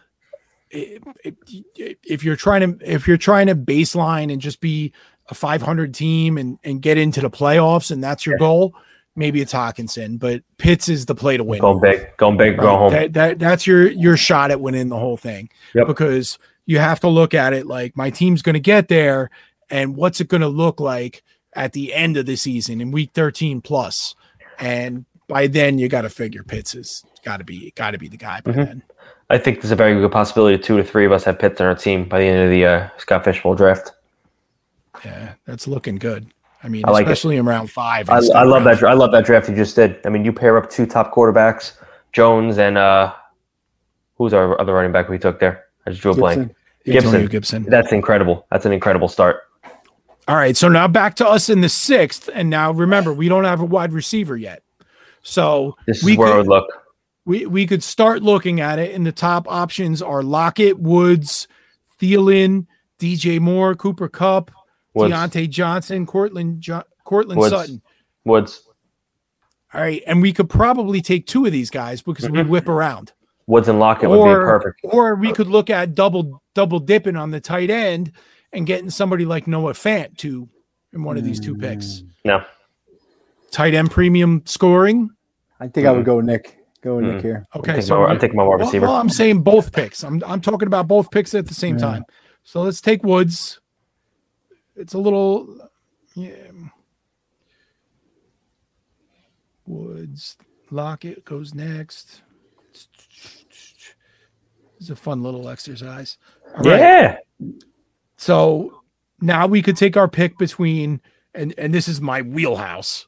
If you're trying to if you're trying to baseline and just be a 500 team and and get into the playoffs and that's your goal, maybe it's Hockenson. But Pitts is the play to win. Going big, going big, Right. go home. That, that that's your your shot at winning the whole thing. Yep. Because you have to look at it like my team's going to get there, and what's it going to look like at the end of the season in week thirteen plus, and by then you got to figure Pitts is got to be got to be the guy by Mhm. then. I think there's a very good possibility two to three of us have Pitts on our team by the end of the uh, Scott Fishbowl draft. Yeah, that's looking good. I mean, I like it. especially in round five. I, I love that. I love that draft you just did. I mean, you pair up two top quarterbacks, Jones and uh, who's our other running back we took there? I just drew a blank. Gibson. Antonio Gibson. That's incredible. That's an incredible start. All right, so now back to us in the sixth, and now remember we don't have a wide receiver yet, so This is where I would look. We we could start looking at it and the top options are Lockett, Woods, Thielen, DJ Moore, Cooper Kupp, Woods. Diontae Johnson, Courtland jo- Courtland Woods. Sutton. Woods. All right, and we could probably take two of these guys because we Mhm. whip around. Woods and Lockett would be perfect. or we could look at double double dipping on the tight end and getting somebody like Noah Fant to in one of these two picks. No. Tight end premium scoring. I think I would go Nick. Go with Mm. Nick here. I'm Okay, so my, I'm taking my wide receiver. well, I'm saying both picks. I'm I'm talking about both picks at the same Yeah. time. So let's take Woods. It's a little yeah. Woods Lockett goes next. It's a fun little exercise. All right. yeah. So now we could take our pick between and and this is my wheelhouse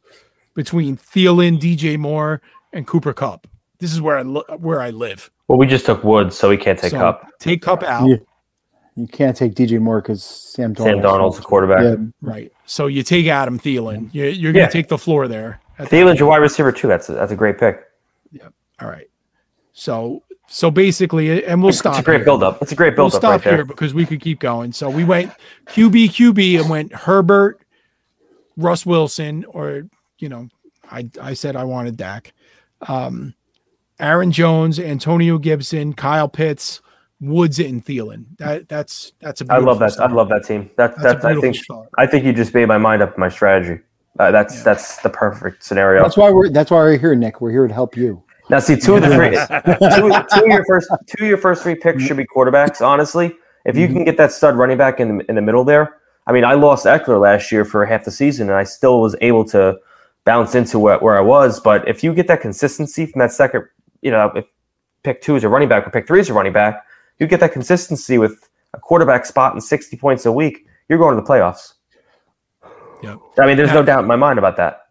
between Thielen, DJ Moore, and Cooper Kupp. This is where I lo- where I live. Well, we just took Woods, so we can't take So, Kupp. Take Kupp out. Yeah. You can't take DJ Moore because Sam Darnold. Sam Darnold's the quarterback. Yeah, Right. So you take Adam Thielen. You're, you're going to Yeah. take the floor there. at that Thielen's your wide receiver too. That's a, that's a great pick. All right. So so basically, and we'll stop. It's a great here. build up. It's a great We'll build up stop right there. here because we could keep going. So we went QB QB and went Herbert, Russ Wilson, or you know, I I said I wanted Dak, um, Aaron Jones, Antonio Gibson, Kyle Pitts, Woods, and Thielen. That that's that's a I love beautiful that. I love that team. That, That's, that's, a I beautiful think start. I think you just made my mind up my strategy. Uh, that's Yeah. that's the perfect scenario. That's why we're that's why we're here, Nick. We're here to help you. Now, see, two of the three, [LAUGHS] two, two of your first, two of your first three picks should be quarterbacks. Honestly, if you can get that stud running back in the, in the middle there, I mean, I lost Ekeler last year for half the season, and I still was able to bounce into where, where I was. But if you get that consistency from that second, you know, if pick two is a running back or pick three is a running back, you get that consistency with a quarterback spot and sixty points a week. You're going to the playoffs. Yep. I mean, there's no doubt in my mind about that.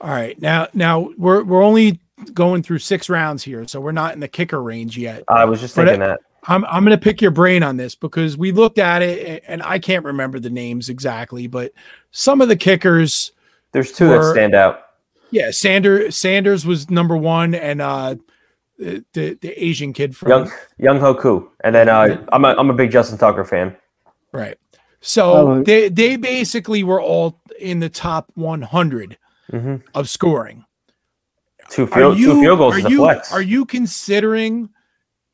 All right. Now now we're we're only going through six rounds here, so we're not in the kicker range yet. I was just thinking that. I'm I'm going to pick your brain on this because we looked at it and I can't remember the names exactly, but some of the kickers, There's two were- that stand out. Yeah, Sanders Sanders was number one, and uh, the the, the Asian kid from Young Younghoe Koo, and then uh, I'm a I'm a big Justin Tucker fan. right. So Oh. they they basically were all in the top 100 Mm-hmm. of scoring. Two Are field you two field goals are is a you flex. are you considering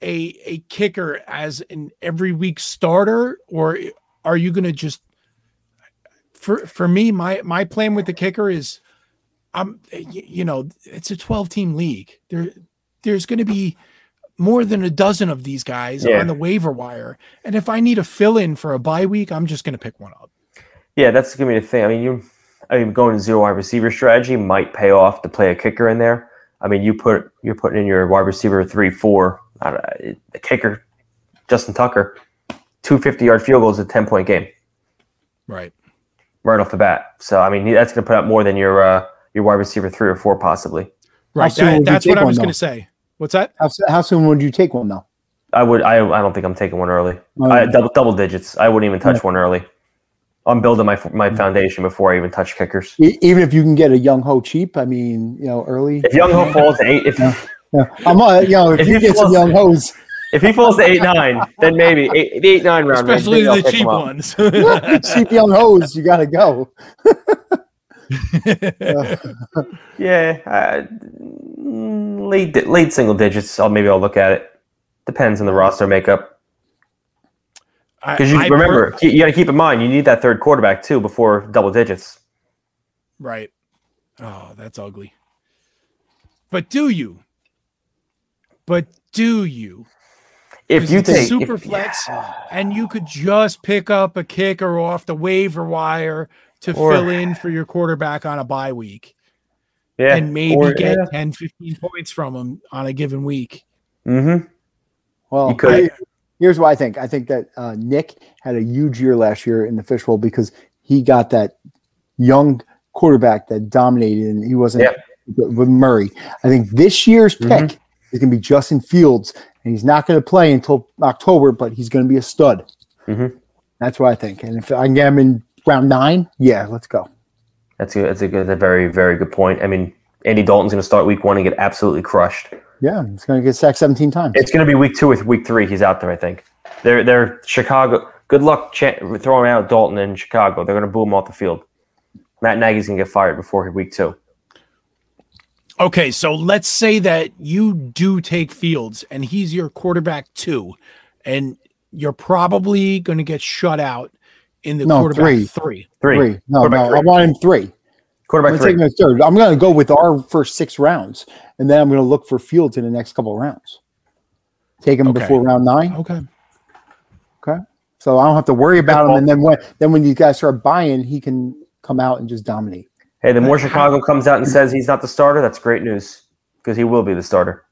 a a kicker as an every week starter, or are you going to just for for me my my plan with the kicker is I'm you know it's a 12 team league. There there's going to be more than a dozen of these guys Yeah. on the waiver wire, and if I need a fill in for a bye week, I'm just going to pick one up. yeah, that's gonna be the thing. I mean, you, I mean, going to zero wide receiver strategy might pay off to play a kicker in there. I mean, you put you're putting in your wide receiver three, four, know, the kicker, Justin Tucker, two fifty yard field goals, a 10 point game Right. right off the bat. So I mean, that's gonna put up more than your uh, your wide receiver three or four possibly. Right. That- that's what I was going to say. What's that? How, how soon would you take one though? I would. I. I don't think I'm taking one early. Um, I, double double digits. I wouldn't even touch Yeah. one early. I'm building my my foundation before I even touch kickers. Even if you can get a young ho cheap, I mean, you know, early. If Young Ho falls to eight, if Yeah, I'm uh, you know, if, If you he get some falls- young hoes, if he falls to eight nine, then maybe [LAUGHS] eight, the eight nine round, especially maybe I'll the pick cheap him ones. [LAUGHS] Cheap young hose, you gotta go. [LAUGHS] [LAUGHS] Yeah, uh, mm, late late single digits. I'll maybe I'll look at it. Depends on the roster makeup. Because you I- I per- remember, you got to keep in mind, you need that third quarterback too before double digits. right? Oh, that's ugly. But do you? But do you? If you take super if- flex, and you could just pick up a kicker off the waiver wire to Or- fill in for your quarterback on a bye week, yeah, and maybe or- get yeah. 10, 15 points from him on a given week. Mm-hmm. well, I- here's what I think. I think that uh, Nick had a huge year last year in the fishbowl because he got that young quarterback that dominated, and he wasn't Yeah. with Murray. I think this year's pick Mhm. is going to be Justin Fields, and he's not going to play until October, but he's going to be a stud. Mhm. That's what I think. And if I can get him in round nine, yeah, let's go. That's a that's a good, that's a very very good point. I mean, Andy Dalton's going to start week one and get absolutely crushed. Yeah, he's going to get sacked 17 times. It's going to be week two with week three. He's out there, I think. They're they're Chicago. Good luck cha- throwing out Dalton in Chicago. They're going to boom off the field. Matt Nagy's going to get fired before week two. Okay, so let's say that you do take Fields and he's your quarterback too, and you're probably going to get shut out in the No, quarterback three. three. Three. Three. No, no, Quarterback I want him three. I'm Quarterback going to three. take him third. I'm going to go with our first six rounds, and then I'm going to look for Fields in the next couple of rounds. Take him Okay. before round nine. Okay. Okay. So I don't have to worry about him. call. And then when then when you guys start buying, he can come out and just dominate. Hey, the more Chicago comes out and says he's not the starter, that's great news because he will be the starter.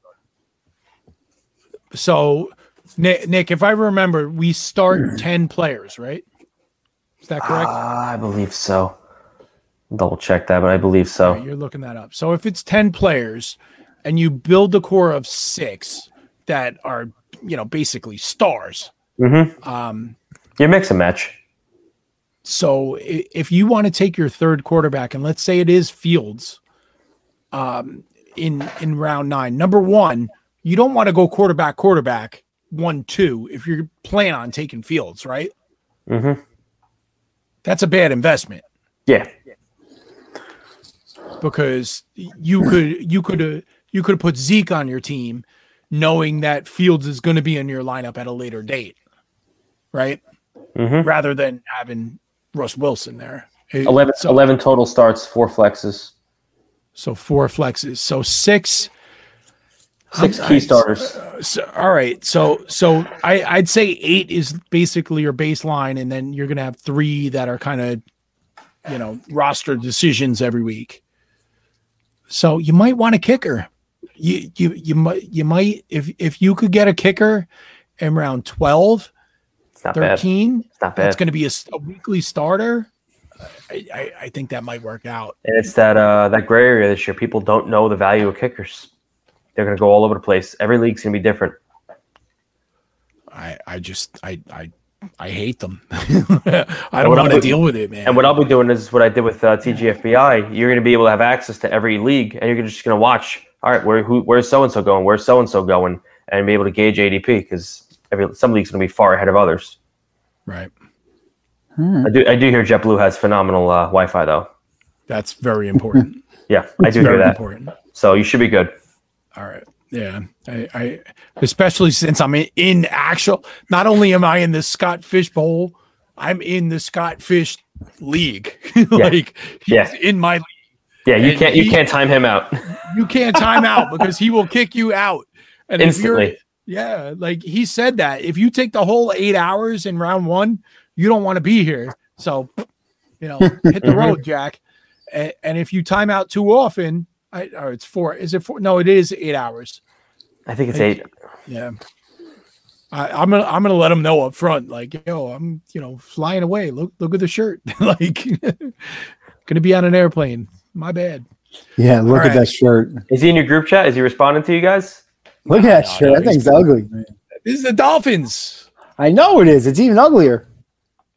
So, Nick, Nick, if I remember, we start 10 players, right? Is that correct? Ah, I believe so. Double check that, but I believe so. Right, you're looking that up. So, if it's 10 players and you build a core of six that are, you know, basically stars, Mm-hmm. um, You mix and match. So if you want to take your third quarterback, and let's say it is Fields, um, in in round nine, number one, you don't want to go quarterback quarterback one two if you're planning on taking Fields, right? Mm-hmm. That's a bad investment Yeah. because you could you could uh, you could have put Zeke on your team, knowing that Fields is going to be in your lineup at a later date, right? Mm-hmm. Rather than having Russ Wilson there. It- 11, so- 11 total starts, four flexes, So four flexes. So six. 6 I'm- key I- starters. So, all right. So so I I'd say eight is basically your baseline, and then you're gonna have three that are kind of, you know, roster decisions every week. So you might want a kicker. You you you might you might if if you could get a kicker in round 12, It's not bad. It's not that's bad. going to be a weekly starter. I, I I think that might work out. And it's that uh, that gray area this year. People don't know the value of kickers. They're going to go all over the place. Every league's going to be different. I I just I I I hate them. [LAUGHS] I don't want to deal with it, man. And what I'll be doing is what I did with uh, TGFBI. You're going to be able to have access to every league, and you're just going to watch. All right, where who, where's so and so going? Where's so and so going? And be able to gauge ADP because every some leagues going to be far ahead of others. right. I do I do hear JetBlue has phenomenal uh, Wi-Fi though. That's very important. [LAUGHS] Yeah, I do hear very that. important. So you should be good. All right. Yeah. I, I especially since I'm in, in actual not only am I in the Scott Fish Bowl, I'm in the Scott Fish League. [LAUGHS] like he's Yeah. in my league. Yeah, you And can't you he- can't time him out. You can't time out [LAUGHS] because he will kick you out. And if you're Instantly. yeah, like he said that if you take the whole eight hours in round one, you don't want to be here. So, you know, hit the [LAUGHS] mm-hmm. road, Jack. And, and if you time out too often, I, or it's four. Is it four? No, it is eight hours. I think it's Thank eight. Yeah. I, I'm gonna I'm gonna let them know up front, like, yo, I'm you know flying away. Look look at the shirt, [LAUGHS] like, [LAUGHS] gonna be on an airplane. My bad. Yeah, look All at that shirt. Is he in your group chat? Is he responding to you guys? Look at that no, shirt. no, That thing's he's- ugly. This is the Dolphins. I know it is. It's even uglier.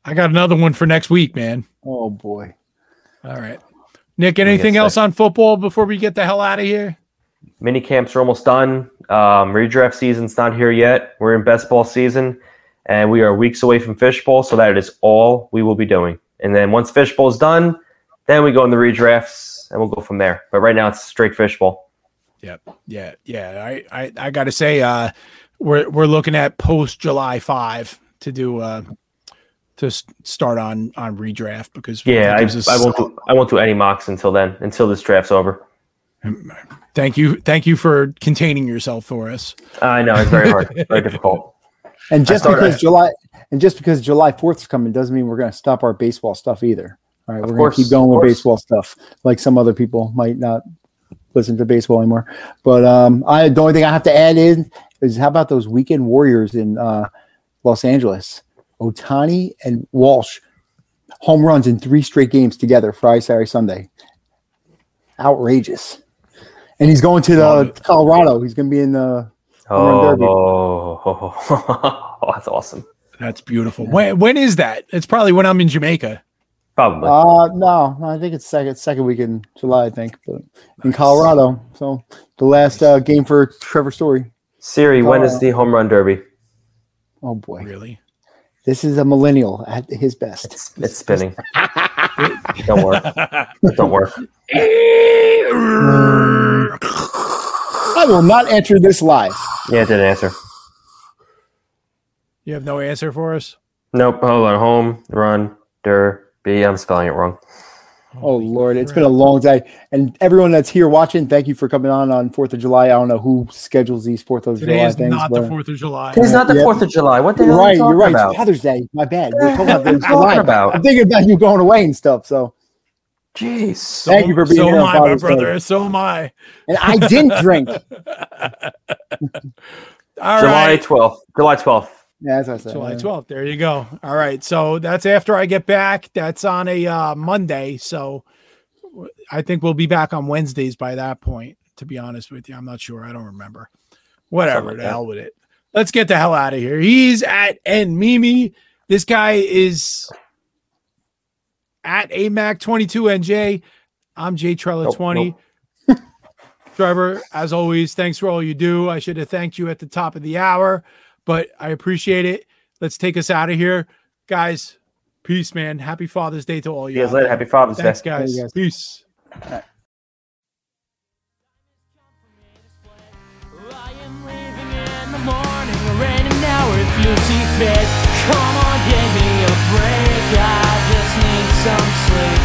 I got another one for next week, man. Oh boy. All right. Nick, anything else on football before we get the hell out of here? Mini camps are almost done. Um, redraft season's not here yet. We're in best ball season, and we are weeks away from fishbowl, so that is all we will be doing. And then once fishbowl is done, then we go in the redrafts, and we'll go from there. But right now, it's straight fishbowl. Yep. Yeah. Yeah. I I, I got to say, uh, we're we're looking at post July five to do uh to start on on redraft because Yeah, I, gives us- I won't do I won't do any mocks until then, until this draft's over. Thank you, thank you for containing yourself for us. I know it's very hard, [LAUGHS] very difficult. And just started- because July and just because July 4th is coming doesn't mean we're going to stop our baseball stuff either. All right, we're going to keep going with baseball stuff, like some other people might not listen to baseball anymore. But um, I the only thing I have to add in is how about those weekend warriors in uh, Los Angeles? Ohtani and Walsh home runs in three straight games together, Friday, Saturday, Sunday. Outrageous. And he's going to the. Colorado. He's going to be in the Home run derby. Oh, [LAUGHS] that's awesome. That's beautiful. When when is that? It's probably when I'm in Jamaica. Probably. Uh no, I think it's second second week in July, I think, but in Colorado. So the last uh, game for Trevor Story. Siri, when is the home run derby? Oh boy, Really? This is a millennial at his best. It's, it's spinning. [LAUGHS] Don't work. Don't work. I will not answer this live. Yeah, it didn't answer. You have no answer for us. Nope. Hold on. Home run derby. I'm spelling it wrong. Oh, oh Lord, it's been a long day, and everyone that's here watching, thank you for coming on on Fourth of July. I don't know who schedules these Fourth of Today July is things, not the Fourth of July. It's not the Yep. Fourth of July. What the you're hell are right. you talking You're right. about? It's Father's Day. My bad. We're talking about are you the July. about? I'm thinking about you going away and stuff. So, Jeez. So, Thank you for being so here am on I, my Father's Day. brother. So am I. and I didn't drink. [LAUGHS] All July right. 12th. July 12th. Yeah, that's what I said. July Yeah. 12th. There you go. All right. So that's after I get back. That's on a uh, Monday. So I think we'll be back on Wednesdays by that point, to be honest with you. I'm not sure. I don't remember. Whatever. Like the that. hell with it. Let's get the hell out of here. He's at N Mimi. This guy is at AMAC22NJ. I'm Jay Trella Nope, 20. nope. [LAUGHS] Trevor, as always, thanks for all you do. I should have thanked you at the top of the hour, but I appreciate it. Let's take us out of here, guys. Peace, man. Happy Father's Day to all you. Guys, later. Happy Father's Thanks, Day, guys. guys. Peace. Come on, give me a break. I just need some sleep.